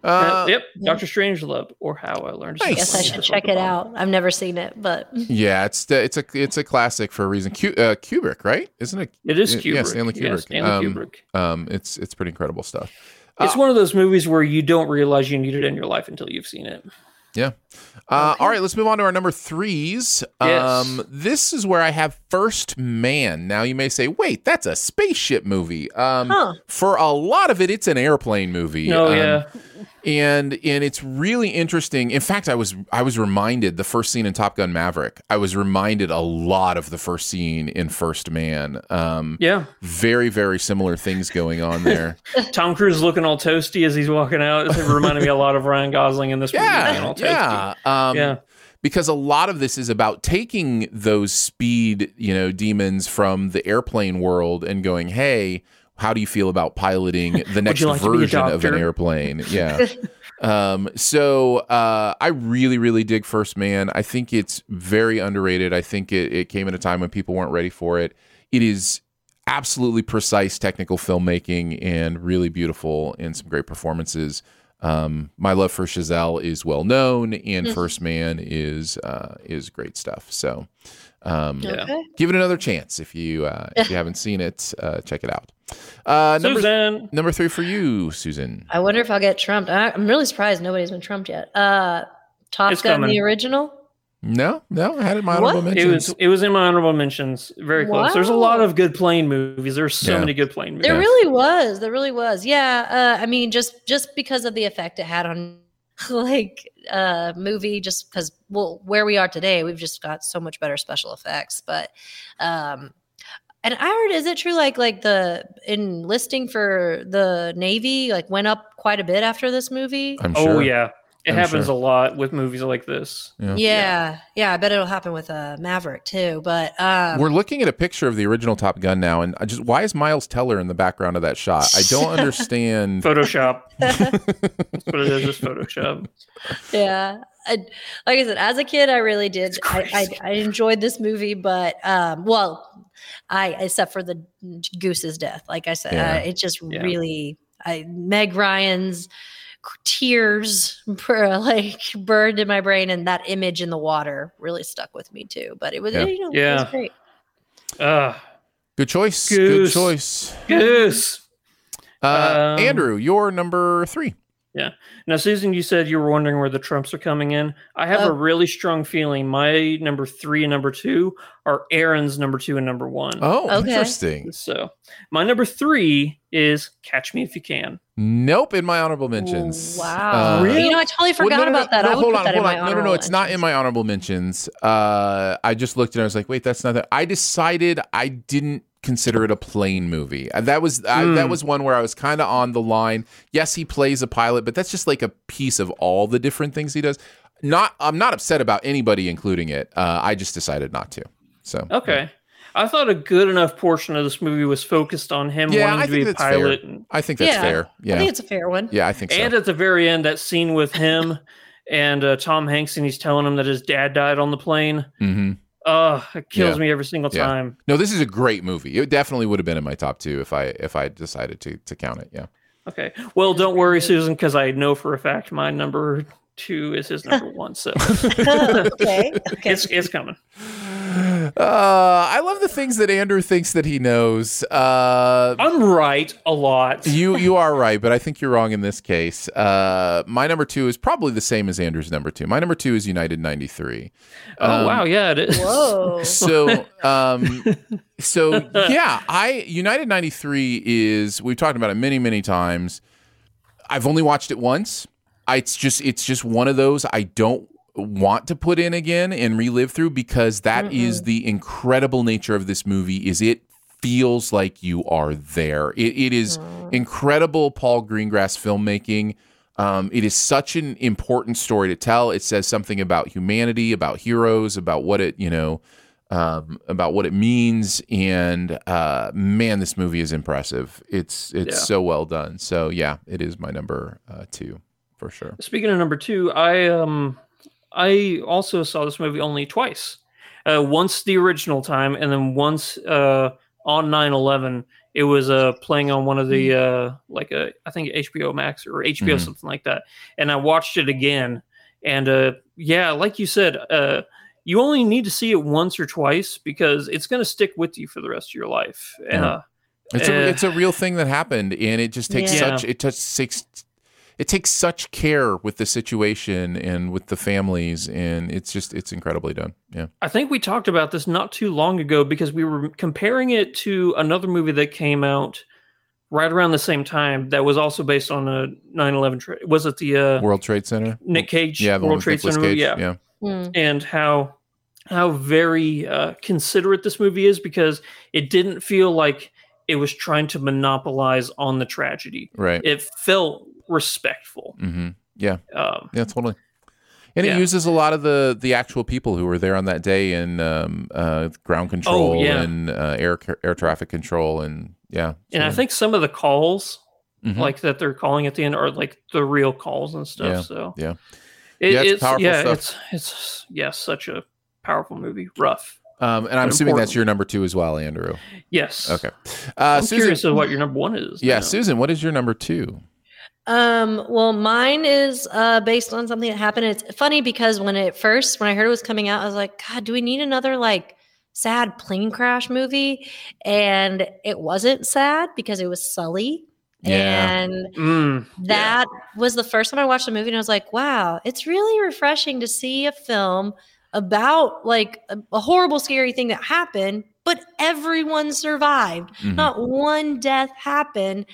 Uh, yep, Doctor Strangelove, or How I Learned. to I guess I should check it Love the Bomb. out. I've never seen it, but Yeah, it's the, it's a it's a classic for a reason. Q, uh, Kubrick, right? Isn't it? It is Yeah, Kubrick. Stanley Yeah, Kubrick. Stanley um, Kubrick. Um, it's it's pretty incredible stuff. It's Uh, one of those movies where you don't realize you need it in your life until you've seen it. Yeah. Uh, All right, let's move on to our number threes. Yes. Um, this is where I have First Man. Now you may say, wait, that's a spaceship movie. Um, Huh. For a lot of it, it's an airplane movie. No, Um, yeah. And and it's really interesting. In fact, I was I was reminded the first scene in Top Gun Maverick. I was reminded a lot of the first scene in First Man. Um, Yeah. very very similar things going on there. <laughs> Tom Cruise looking all toasty as he's walking out. It reminded me a lot of Ryan Gosling in this movie. yeah, all toasty. yeah. Um, Yeah. Because a lot of this is about taking those speed, you know, demons from the airplane world and going, "Hey, how do you feel about piloting <laughs> the next like to be a version of an airplane?" <laughs> Yeah. um, so uh, I really, really dig First Man. I think it's very underrated. I think it, it came at a time when people weren't ready for it. It is absolutely precise technical filmmaking and really beautiful and some great performances. Um, my love for Chazelle is well known, and Mhm. First Man is uh, is great stuff. So, um, okay. give it another chance if you uh, if you <laughs> haven't seen it. Uh, check it out. Uh, number Susan. number three for you, Susan. I wonder if I'll get trumped. I, I'm really surprised nobody's been trumped yet. Uh, Top It's Gun, coming. the original. No, no, I had it in my What? honorable It mentions. was it was in my honorable mentions. Very close. There's a lot of good plane movies. There's so Yeah. many good plane movies. There Yeah. really was. There really was. Yeah. Uh, I mean, just just because of the effect it had on <laughs> like uh movie, just because well, where we are today, we've just got so much better special effects. But um and I heard, is it true? Like, like the enlisting for the Navy, like, went up quite a bit after this movie. I'm Oh yeah. It I'm happens sure. a lot with movies like this. Yeah. yeah, I bet it'll happen with uh, Maverick too. But um, We're looking at a picture of the original Top Gun now, and I just why is Miles Teller in the background of that shot? I don't <laughs> understand. Photoshop. <laughs> That's what it is. Just Photoshop. yeah I, like i said as a kid i really did I, I i enjoyed this movie but um well i except for the goose's death like i said Yeah. uh, it just Yeah. really i meg ryan's tears <laughs> like burned in my brain and that image in the water really stuck with me too but it was Yeah. you know it Yeah. was great Ah, Good choice. Goose. Good choice. Goose. Uh, Um, Andrew, you're number three. Yeah. Now, Susan, you said you were wondering where the Trumps are coming in. I have Oh. a really strong feeling my number three and number two are Aaron's number two and number one. Oh, Okay. interesting. So, my number three is Catch Me If You Can. Nope, in my honorable mentions. wow Uh, you know i totally Well, forgot no, no, no, about that no, i would hold put on, that in hold my. No, no, no, honorable it's not in my honorable mentions. Uh, I just looked and I was like, wait, that's not that. I decided I didn't consider it a plane movie. Uh, That was I, that Hmm. was one where I was kind of on the line. Yes, he plays a pilot, but that's just like a piece of all the different things he does. Not, I'm not upset about anybody including it. Uh, I just decided not to. So Okay. I thought a good enough portion of this movie was focused on him Yeah, wanting I to be a that's fair. pilot. And, I think that's yeah fair. Yeah, i think it's a fair one yeah, I think so. and at the very end, that scene with him <laughs> and uh, Tom Hanks, and he's telling him that his dad died on the plane. hmm Oh, it kills Yeah. me every single Yeah. time. No, this is a great movie. It definitely would have been in my top two if I if I decided to to count it. Yeah. Okay. Well, don't worry, Susan, because I know for a fact my number two is his number one. So <laughs> okay okay it's it's coming. Uh, I love the things that Andrew thinks that he knows. Uh, I'm right a lot. you you are right, but I think you're wrong in this case. Uh, my number two is probably the same as Andrew's number two. My number two is United '93. Oh Um, wow, yeah, it is. whoa <laughs> So, um, so <laughs> yeah, I United '93 is we've talked about it many many times. I've only watched it once. I, it's just it's just one of those I don't want to put in again and relive through because that is the incredible nature of this movie. Is it feels like you are there. It, it is incredible Paul Greengrass filmmaking. Um, it is such an important story to tell. It says something about humanity, about heroes, about what it you know, um, about what it means. And uh, man, this movie is impressive. It's it's Yeah. so well done. So yeah, it is my number uh, two for sure. Speaking of number two, I um I also saw this movie only twice. Uh, once the original time, and then once uh, on 9-11. It was uh, playing on one of the uh, like a I think HBO Max or HBO Mhm. something like that, and I watched it again. And uh, yeah, like you said, uh, you only need to see it once or twice because it's going to stick with you for the rest of your life. Yeah. Uh, It's a Eh. it's a real thing that happened, and it just takes Yeah. such it just takes it takes such care with the situation and with the families, and it's just it's incredibly done. Yeah. I think we talked about this not too long ago because we were comparing it to another movie that came out right around the same time that was also based on a 9/11 tra- was it the uh, World Trade Center. Nick Cage Yeah, the World Trade Center movie? Cage. Yeah. yeah. Hmm. and how how very uh, considerate this movie is because it didn't feel like it was trying to monopolize on the tragedy. Right. It felt respectful. hmm Yeah. Um, Yeah. Totally. And Yeah. it uses a lot of the the actual people who were there on that day in um, uh, ground control Oh, yeah. and uh, air air traffic control and yeah. and I think some of the calls, Mhm. like that they're calling at the end, are like the real calls and stuff. Yeah, So yeah. It- Yeah, it's it's, powerful yeah, stuff. it's it's yeah, such a powerful movie. Rough. Um, and I'm but assuming that's your number two as well, Andrew. Yes. Okay. Uh, I'm Susan, curious as what your number one is. yeah, now. Susan, what is your number two? Um, well, mine is uh based on something that happened. It's funny because when it first when I heard it was coming out, I was like, God, do we need another like sad plane crash movie? And it wasn't sad because it was Sully. Yeah. And Mm, that was the first time I watched the movie, and I was like, wow, it's really refreshing to see a film about like a, a horrible, scary thing that happened, but everyone survived. Mhm. Not one death happened.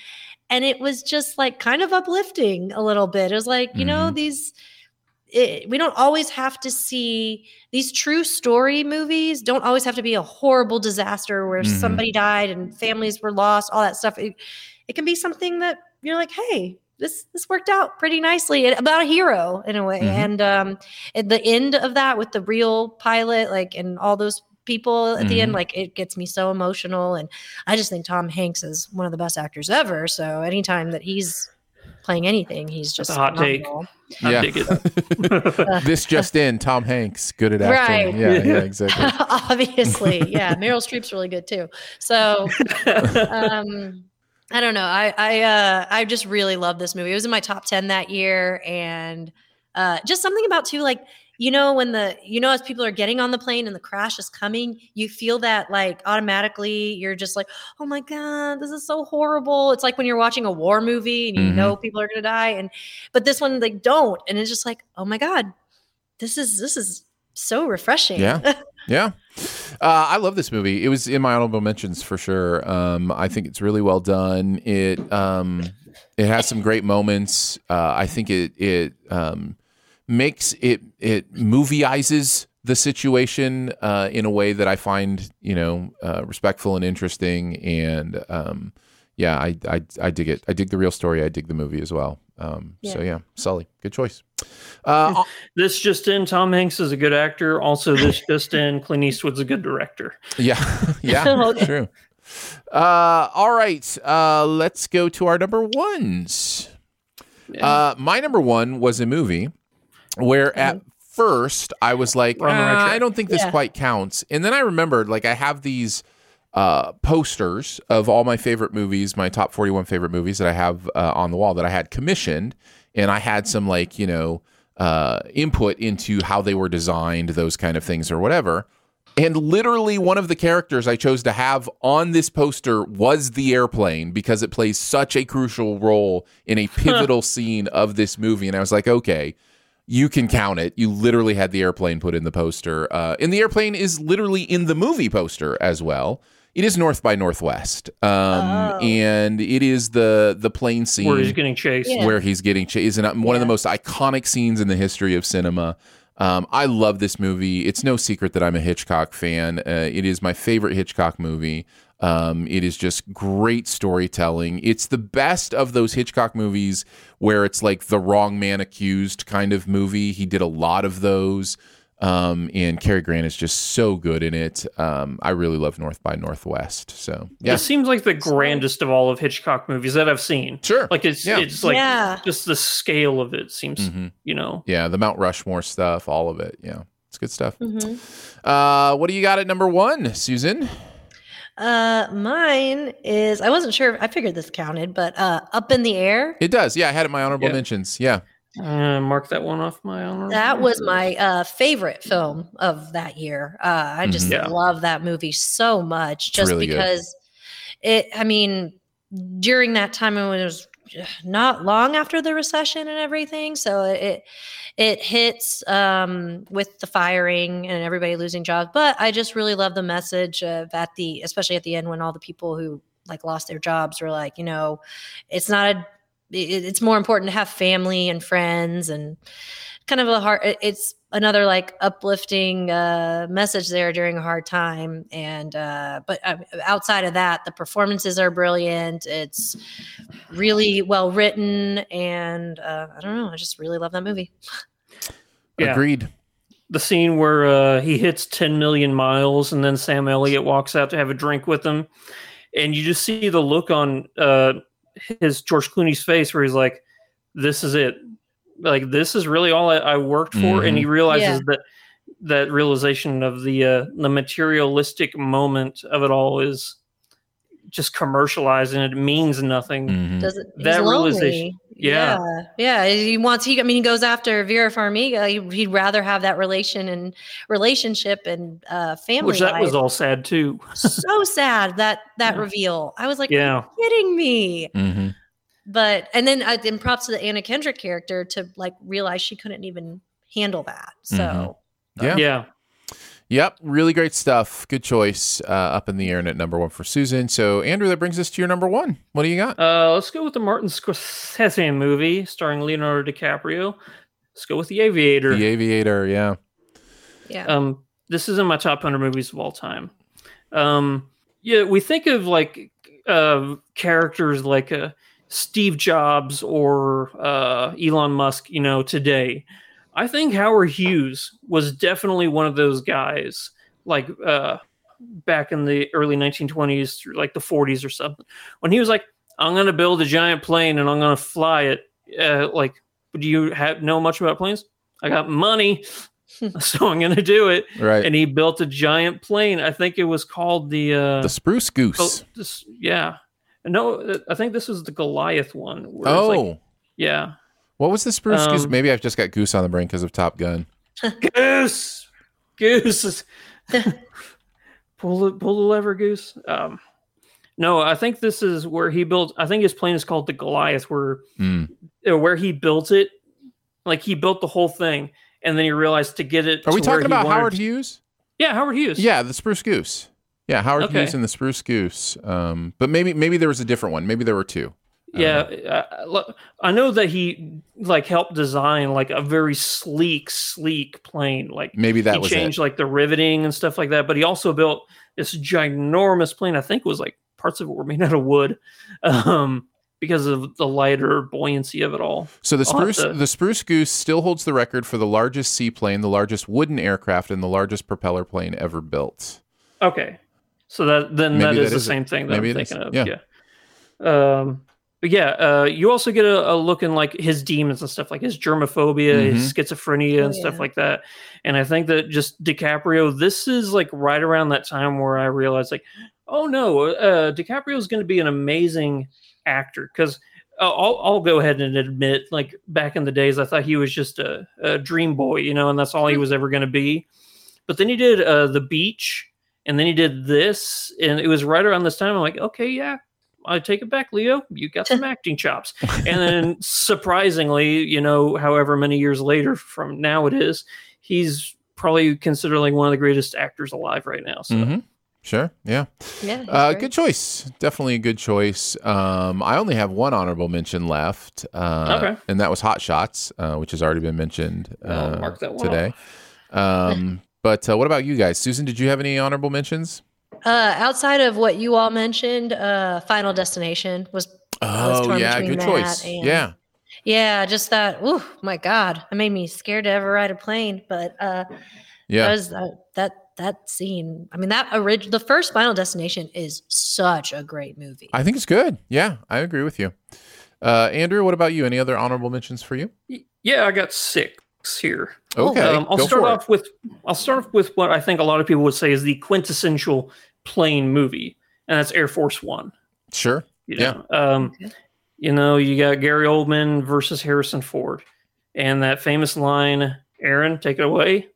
And it was just like kind of uplifting a little bit. It was like, you know, these. It, we don't always have to see these true story movies don't always have to be a horrible disaster where Mhm. somebody died and families were lost all that stuff it, it can be something that you're like hey this this worked out pretty nicely about a hero in a way. Mhm. And um at the end of that with the real pilot, like and all those people at the end, Mhm. like it gets me so emotional. And I just think Tom Hanks is one of the best actors ever. So anytime that he's playing anything, he's just a hot take. phenomenal. I Yeah. dig it. <laughs> this just in, Tom Hanks, good at acting. Right. Yeah, yeah, <laughs> exactly. <laughs> Obviously, yeah. Meryl Streep's really good too. So, um, I don't know. I I uh, I just really love this movie. It was in my top ten that year, and uh, just something about too, like you know when the you know as people are getting on the plane and the crash is coming, you feel that like automatically you're just like, oh my god, this is so horrible. It's like when you're watching a war movie and you Mhm. know people are gonna die, and but this one they don't, and it's just like, oh my god, this is this is so refreshing. Yeah. <laughs> Yeah. Uh, I love this movie. It was in my honorable mentions for sure. Um, I think it's really well done. It um, it has some great moments. Uh, I think it it um, makes it it movieizes the situation uh, in a way that I find you know uh, respectful and interesting. And um, yeah, I, I I dig it. I dig the real story. I dig the movie as well. Um, So Yeah. yeah, Sully, good choice. Uh, this just in, Tom Hanks is a good actor. Also, this <laughs> just in, Clint Eastwood's a good director. Yeah, <laughs> yeah, <laughs> true. Uh, all right, uh, let's go to our number ones. Uh, my number one was a movie where at first I was like, We're on the right "Ah. I don't think this Yeah. quite counts, and then I remembered like I have these uh, posters of all my favorite movies, my top forty-one favorite movies that I have uh, on the wall that I had commissioned, and I had some like you know uh, input into how they were designed, those kind of things or whatever. And literally, one of the characters I chose to have on this poster was the airplane because it plays such a crucial role in a <laughs> pivotal scene of this movie. And I was like, okay, you can count it. You literally had the airplane put in the poster. Uh, and the airplane is literally in the movie poster as well. It is North by Northwest, um, and it is the the plane scene Where he's getting chased. Yeah. where he's getting chased, and one of the most iconic scenes in the history of cinema. Um, I love this movie. It's no secret that I'm a Hitchcock fan. Uh, it is my favorite Hitchcock movie. Um, it is just great storytelling. It's the best of those Hitchcock movies where it's like the wrong man accused kind of movie. He did a lot of those. Um, and Cary Grant is just so good in it. Um, I really love North by Northwest. So yeah, It seems like the grandest of all of Hitchcock movies that I've seen. Sure. Like it's Yeah. it's like Yeah. just the scale of it seems, Mhm. you know. yeah, the Mount Rushmore stuff, all of it. Yeah, it's good stuff. Mhm. Uh, what do you got at number one, Susan? Uh, mine is I wasn't sure. I figured this counted, but uh, up in the air. It does. Yeah, I had it in my honorable Yeah. mentions. Yeah. Uh, mark that one off my honor. That was my uh, favorite film of that year. Uh, I just Mhm. Yeah. love that movie so much, just really good. because it. I mean, during that time when it was not long after the recession and everything, so it it hits um, with the firing and everybody losing jobs. But I just really love the message of at the, especially at the end when all the people who like lost their jobs were like, you know, it's not a it, it's more important to have family and friends and kind of a hard it's another like uplifting uh message there during a hard time and uh but uh, outside of that the performances are brilliant it's really well written and uh i don't know i just really love that movie <laughs> Yeah. Agreed. the scene where uh, he hits 10 million miles and then Sam Elliott walks out to have a drink with him. And you just see the look on uh, his George Clooney's face where he's like, this is it. Like, this is really all I, I worked for. And he realizes Yeah. that that realization of the uh, the materialistic moment of it all is just commercialized and it means nothing. Mhm. does it That realization. Yeah. yeah yeah he wants he i mean he goes after vera farmiga he, he'd rather have that relation and relationship and uh family Which that life. was all sad too. so <laughs> sad that that Yeah. reveal i was like Yeah. are you kidding me hmm but and then I then props to the Anna Kendrick character to like realize she couldn't even handle that. So Yeah. Yeah. Yep. Really great stuff. Good choice. Uh, up in the air and at number one for Susan. So, Andrew, that brings us to your number one. What do you got? Uh, let's go with the Martin Scorsese movie starring Leonardo DiCaprio. Let's go with The Aviator. The Aviator. Yeah. yeah, Um, this is in my top hundred movies of all time. Um, yeah, we think of like uh, characters like uh, Steve Jobs or uh, Elon Musk, you know, today. I think Howard Hughes was definitely one of those guys, like uh, back in the early 1920s, through like the 40s or something, when he was like, "I'm going to build a giant plane and I'm going to fly it." Uh, like, do you have know much about planes? I got money, <laughs> so I'm going to do it. Right. And he built a giant plane. I think it was called the uh, The Spruce Goose. Oh, this, yeah. No, uh, I think this was the Goliath one. where it's Oh, like- yeah. what was the Spruce Goose? Um, Maybe I've just got Goose on the brain because of Top Gun. <laughs> Goose, Goose, <laughs> pull the pull the lever, Goose. Um, no, I think this is where he built. I think his plane is called the Goliath, where uh, where he built it. Like he built the whole thing, and then he realized to get it. Are we to where talking he about wanted- Howard Hughes? Yeah, Howard Hughes. Yeah, the Spruce Goose. Yeah, Howard Okay. Hughes and the Spruce Goose. Um, but maybe maybe there was a different one. Maybe there were two. Yeah, I, I- I know that he like helped design like a very sleek, sleek plane. Like Maybe that he was it. changed like the riveting and stuff like that. But he also built this ginormous plane. I think it was like parts of it were made out of wood, <laughs> um, because of the lighter buoyancy of it all. So the Spruce to- the Spruce Goose still holds the record for the largest seaplane, the largest wooden aircraft, and the largest propeller plane ever built. Okay, so that then Maybe that that is the is it. same thing that Maybe I'm it is. thinking of. Yeah. Yeah. Um, but yeah, uh, you also get a, a look in like his demons and stuff, like his germophobia, Mm-hmm. schizophrenia, Oh, and stuff like that. And I think that just DiCaprio, this is like right around that time where I realized, like, oh no, uh, DiCaprio is going to be an amazing actor because. I'll, I'll go ahead and admit, like back in the days, I thought he was just a, a dream boy, you know, and that's all he was ever going to be. But then he did uh, the beach, and then he did this, and it was right around this time. I'm like, okay, yeah, I take it back, Leo. You got some <laughs> acting chops. And then surprisingly, you know, however many years later from now it is, he's probably considered like one of the greatest actors alive right now. So Mhm. Sure. Yeah. Yeah. Uh, great. good choice. Definitely a good choice. Um, I only have one honorable mention left, uh, Okay. and that was Hot Shots, uh, which has already been mentioned uh, mark that one today. Um, but uh, what about you guys? Susan, did you have any honorable mentions? Uh, outside of what you all mentioned, uh, Final Destination was. I was Oh yeah, good choice. and- Yeah. Yeah, just that. Oh my God, it made me scared to ever ride a plane. But uh, Yeah. that was uh, that that scene. I mean, that original, the first Final Destination is such a great movie. I think it's good. Yeah, I agree with you. Uh, Andrew, what about you? Any other honorable mentions for you? yeah, I got six here. Okay, Um, I'll go start for it. off with I'll start off with what I think a lot of people would say is the quintessential plane movie, and that's Air Force One. Sure. You Yeah. know, um, you know, you got Gary Oldman versus Harrison Ford, and that famous line, "Aaron, take it away."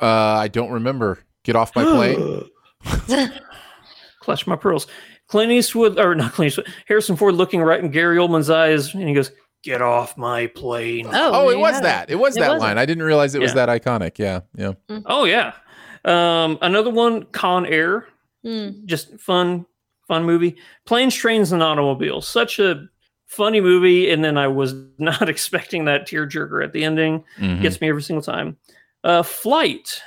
Uh, I don't remember. Get off my plane. <gasps> <laughs> Clutch my pearls. Clint Eastwood, or not Clint Eastwood, Harrison Ford looking right in Gary Oldman's eyes, and he goes, "Get off my plane." Oh, Oh, it you was that. It was It that was line. I didn't realize it was that iconic. Yeah. Yeah. Oh yeah. Um, another one, Con Air. Mm. just fun, fun movie. Planes, Trains, and Automobiles. Such a funny movie, and then I was <laughs> not expecting that tearjerker at the ending. Mhm. Gets me every single time. Uh, Flight.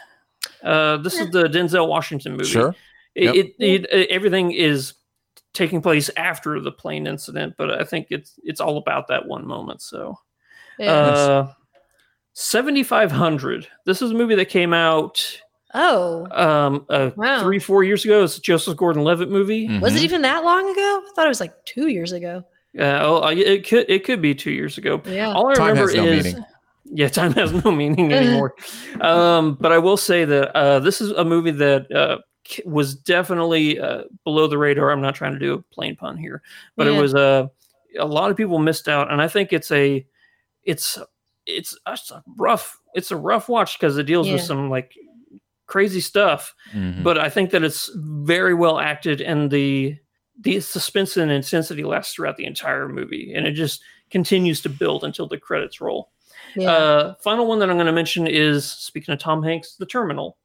Uh, this is the Denzel Washington movie. Sure. It, Yep. it, it, it- everything is taking place after the plane incident, but I think it's it's all about that one moment. So, Yeah. uh, seventy five hundred. This is a movie that came out oh, um uh, Wow. three four years ago. It's a Joseph Gordon-Levitt movie. was Mhm. it even that long ago? I thought it was like two years ago. Yeah, oh, I- it could it could be two years ago. Yeah. All I Time remember has no is meaning. yeah, time has no meaning <laughs> anymore. um, but I will say that uh, this is a movie that uh, k- was definitely uh, below the radar. I'm not trying to do a plain pun here, but it Yeah. was uh, a lot of people missed out, and I think it's a it's it's a rough it's a rough watch because it deals with some like crazy stuff Mhm. but I think that it's very well acted, and the the suspense and intensity lasts throughout the entire movie, and it just continues to build until the credits roll. Yeah. Uh, final one that I'm going to mention is speaking of Tom Hanks, The Terminal.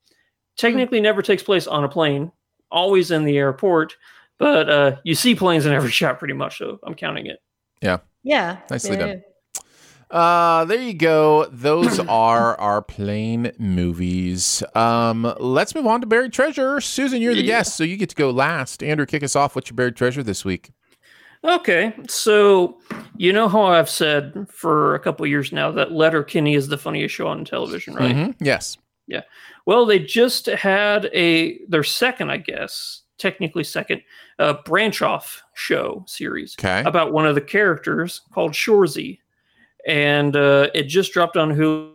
Technically, never takes place on a plane, always in the airport, but uh, you see planes in every <laughs> shot pretty much. So I'm counting it. yeah. Yeah. Nicely yeah. done. Uh, there you go. Those <coughs> are our plane movies. Um, let's move on to buried treasure. Susan, you're the Yeah. guest, so you get to go last. Andrew, kick us off. What's your buried treasure this week? Okay, so you know how I've said for a couple years now that Letterkenny is the funniest show on television, right? Mhm. Yes. Yeah. Well, they just had a their second, I guess, technically second, uh, branch off show series Okay. about one of the characters called Shoresy, and uh, it just dropped on Hulu.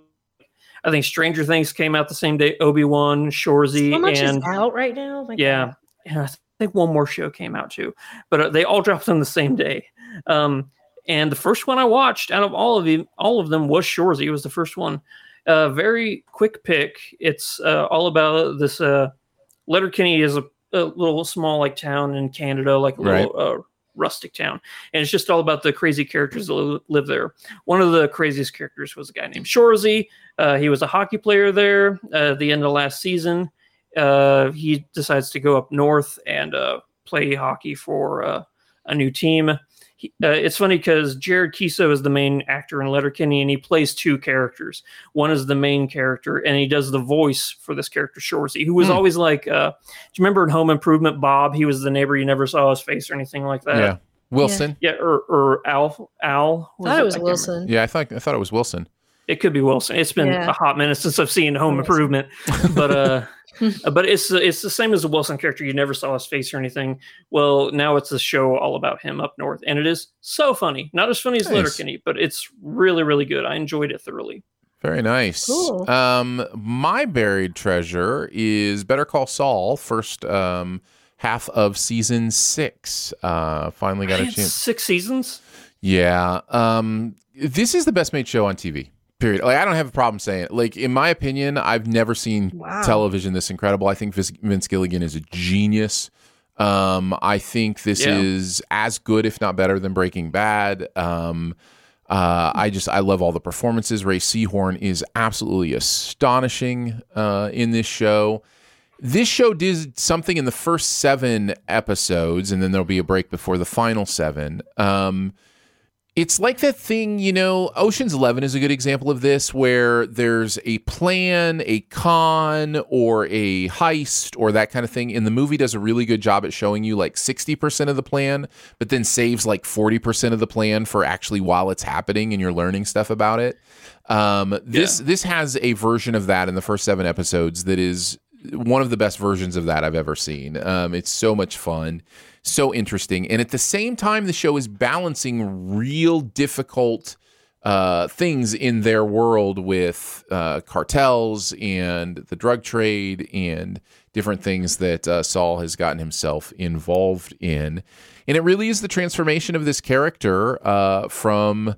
I think Stranger Things came out the same day. Obi Wan, Shoresy, How much and is out right now? Like, yeah, and I think one more show came out too, but uh, they all dropped on the same day. Um, and the first one I watched out of all of them, all of them was Shoresy. It was the first one. Uh, very quick pick. It's uh, all about this. Uh, Letterkenny is a, a little small like town in Canada, like a little uh, rustic town, and it's just all about the crazy characters that live there. One of the craziest characters was a guy named Shoresy. Uh, he was a hockey player there. Uh, at the end of last season, uh, he decides to go up north and uh, play hockey for uh, a new team. He, uh, it's funny because Jared Keeso is the main actor in Letterkenny, and he plays two characters. One is the main character, and he does the voice for this character, Shoresy, who was Hmm. always like, uh, do you remember in Home Improvement, Bob? He was the neighbor you never saw his face or anything like that. yeah. Wilson. Yeah, or, or Al. Al. I thought it was I can't Wilson. Yeah, I thought I thought it was Wilson. it could be Wilson. It's been Yeah. a hot minute since I've seen Home Improvement, but uh, <laughs> <laughs> but it's it's the same as the Wilson character. You never saw his face or anything. Well, now it's a show all about him up north, and it is so funny. Not as funny as Nice. Letterkenny, but it's really really good. I enjoyed it thoroughly. Very nice. Cool. Um, my buried treasure is Better Call Saul. First um, half of season six. Uh, finally got a Man, chance. Six seasons. Yeah. Um, this is the best made show on TV. Period. Like I don't have a problem saying it. Like in my opinion, I've never seen Wow. television this incredible. I think Vince, Vince Gilligan is a genius. Um, I think this Yeah. is as good, if not better, than Breaking Bad. Um, uh, I just I love all the performances. Rhea Seehorn is absolutely astonishing uh, in this show. This show did something in the first seven episodes, and then there'll be a break before the final seven. Um, it's like that thing, you know, Ocean's 11 is a good example of this where there's a plan, a con, or a heist, or that kind of thing. And the movie does a really good job at showing you like 60% of the plan, but then saves like 40% of the plan for actually while it's happening and you're learning stuff about it. Um, this this has a version of that in the first seven episodes that is one of the best versions of that I've ever seen. Um, it's so much fun, so interesting, and at the same time, the show is balancing real difficult uh, things in their world with uh, cartels and the drug trade and different things that uh, Saul has gotten himself involved in. And it really is the transformation of this character uh, from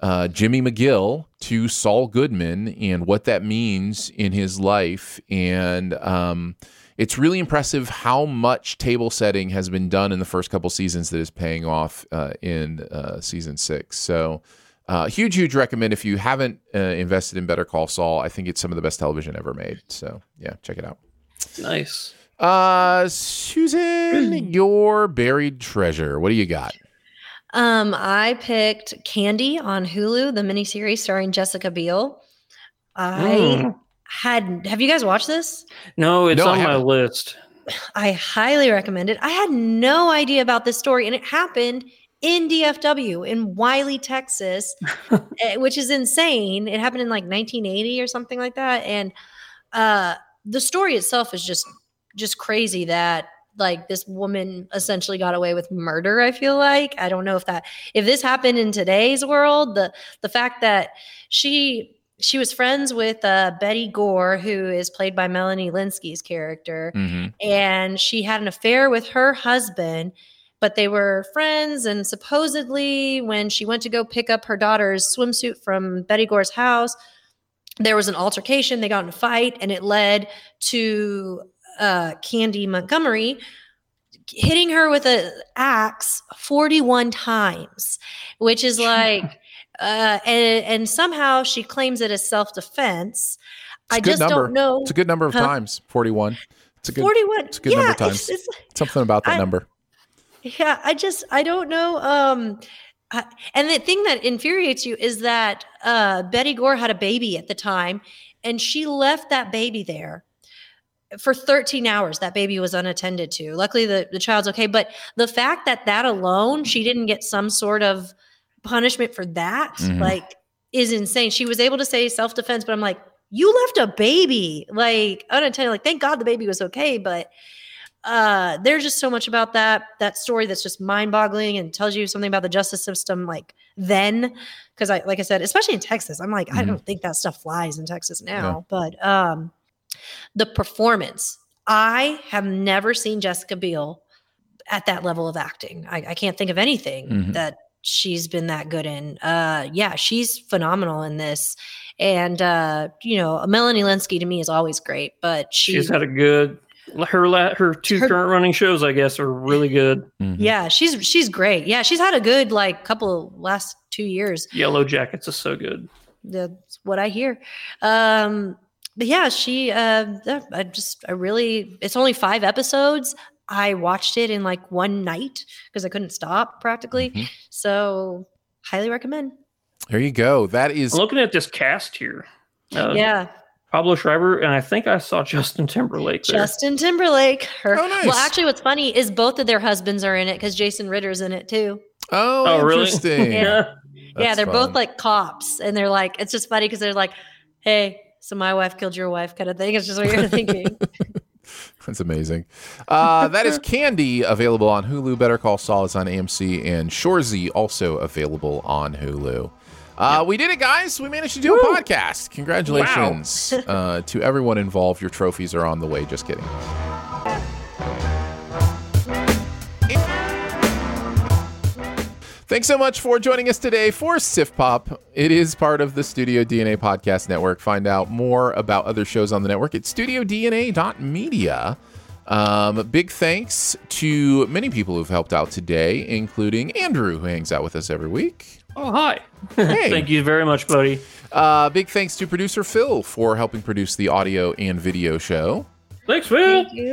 uh, Jimmy McGill to Saul Goodman and what that means in his life. And um, it's really impressive how much table setting has been done in the first couple seasons that is paying off uh, in uh, season six. So, uh, huge, huge recommend if you haven't uh, invested in Better Call Saul. I think it's some of the best television ever made. So, yeah, check it out. Nice. Uh, Susan, <clears throat> your buried treasure. What do you got? Um, I picked Candy on Hulu, the miniseries starring Jessica Biel. I Mm. Had have you guys watched this? No, it's No, on my list. I highly recommend it. I had no idea about this story, and it happened in DFW in Wylie, Texas, <laughs> eh, which is insane. It happened in like 1980 or something like that, and uh, the story itself is just just crazy that like this woman essentially got away with murder i feel like i don't know if that if this happened in today's world the the fact that she she was friends with uh, betty gore who is played by melanie lynskey's character Mm-hmm. and she had an affair with her husband but they were friends and supposedly when she went to go pick up her daughter's swimsuit from betty gore's house there was an altercation they got in a fight and it led to uh, candy montgomery hitting her with an axe 41 times which is <laughs> like uh, and, and somehow she claims it as self-defense It's a i just number. don't know It's a good number of Huh? times. Forty-one. It's a good. 41 It's a good yeah, number of times. it's- it's- Something about that I- number. yeah, I just I don't know. Um, I- and the thing that infuriates you is that uh, Betty Gore had a baby at the time, and she left that baby there for 13 hours that baby was unattended to luckily the, the child's okay but the fact that that alone she didn't get some sort of punishment for that Mhm. like is insane. She was able to say self-defense but i'm like you left a baby. Like unattended like thank god the baby was okay but uh there's just so much about that that story that's just mind-boggling and tells you something about the justice system like then. Because i like i said especially in texas i'm like i Mhm. don't think that stuff flies in texas now. But um the performance. I have never seen jessica biel at that level of acting. I, I can't think of anything Mhm. that she's been that good in uh yeah she's phenomenal in this. And uh you know melanie lynskey to me is always great but she She's had a good her la- her two Her- current running shows, I guess, are really good. yeah she's she's great. Yeah she's had a good like couple last two years. Yellow Jackets is so good. that's what i hear. Um but yeah she uh i just i really it's only five episodes i watched it in like one night because i couldn't stop practically Mm-hmm. so highly recommend There you go. That is I'm looking at this cast here. Uh, yeah Pablo Schreiber, and I think I saw <laughs> Justin Timberlake there. justin timberlake her Oh, nice. well actually what's funny is both of their husbands are in it because jason ritter's in it too Oh, Oh, really? interesting. <laughs> Yeah. yeah That's they're fun. both like cops and they're like it's just funny because they're like hey so my wife killed your wife kind of thing it's just what you're <laughs> thinking That's amazing. Uh, that is Candy available on Hulu. Better Call Saul is on AMC, and Shoresy also available on Hulu. Uh, We did it, guys. We managed to do a podcast. Congratulations <laughs> uh, to everyone involved. Your trophies are on the way. Just kidding. Thanks so much for joining us today for SiftPop. It is part of the Studio DNA Podcast Network. Find out more about other shows on the network at studiodna.media. Um, big thanks to many people who've helped out today, including Andrew, who hangs out with us every week. Oh, hi. Hey. <laughs> Thank you very much, buddy. Uh, big thanks to producer Phil for helping produce the audio and video show. Thanks, Phil. Thank you.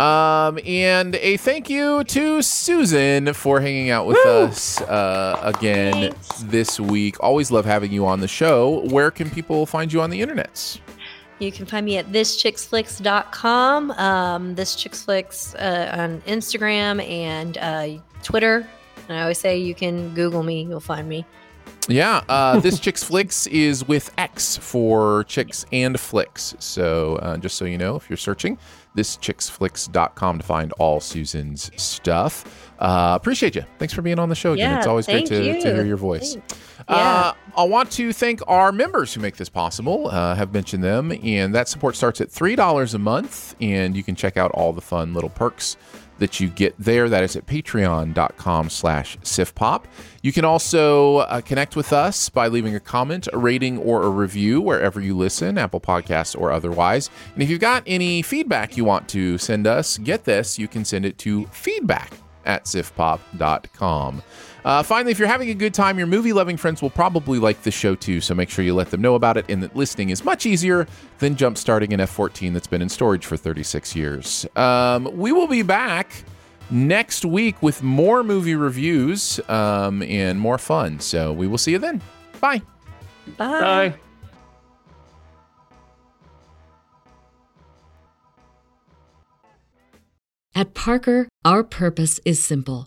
Um, and a thank you to Susan for hanging out with us uh, again this week. Always love having you on the show. Where can people find you on the internets? You can find me at thischicksflix.com, um, this chicks uh, on Instagram and uh, Twitter. And I always say you can Google me, you'll find me. Yeah, uh, <laughs> this Chicks Flicks is with X for chicks and flicks. So uh, just so you know, if you're searching, thischicksflix.com to find all Susan's stuff. Uh, appreciate you. Thanks for being on the show again. Yeah, it's always great to, to hear your voice. Uh, I want to thank our members who make this possible. Uh, have mentioned them, and that support starts at three dollars a month, and you can check out all the fun little perks that you get there. That is at patreon.com slash siftpop. You can also uh, connect with us by leaving a comment, a rating, or a review wherever you listen, Apple Podcasts or otherwise. And if you've got any feedback you want to send us, get this, you can send it to feedback at siftpop.com. Uh, finally, if you're having a good time, your movie loving friends will probably like the show too, so make sure you let them know about it and that listening is much easier than jump starting an F 14 that's been in storage for 36 years. Um, we will be back next week with more movie reviews um, and more fun, so we will see you then. Bye. Bye. Bye. At Parker, our purpose is simple.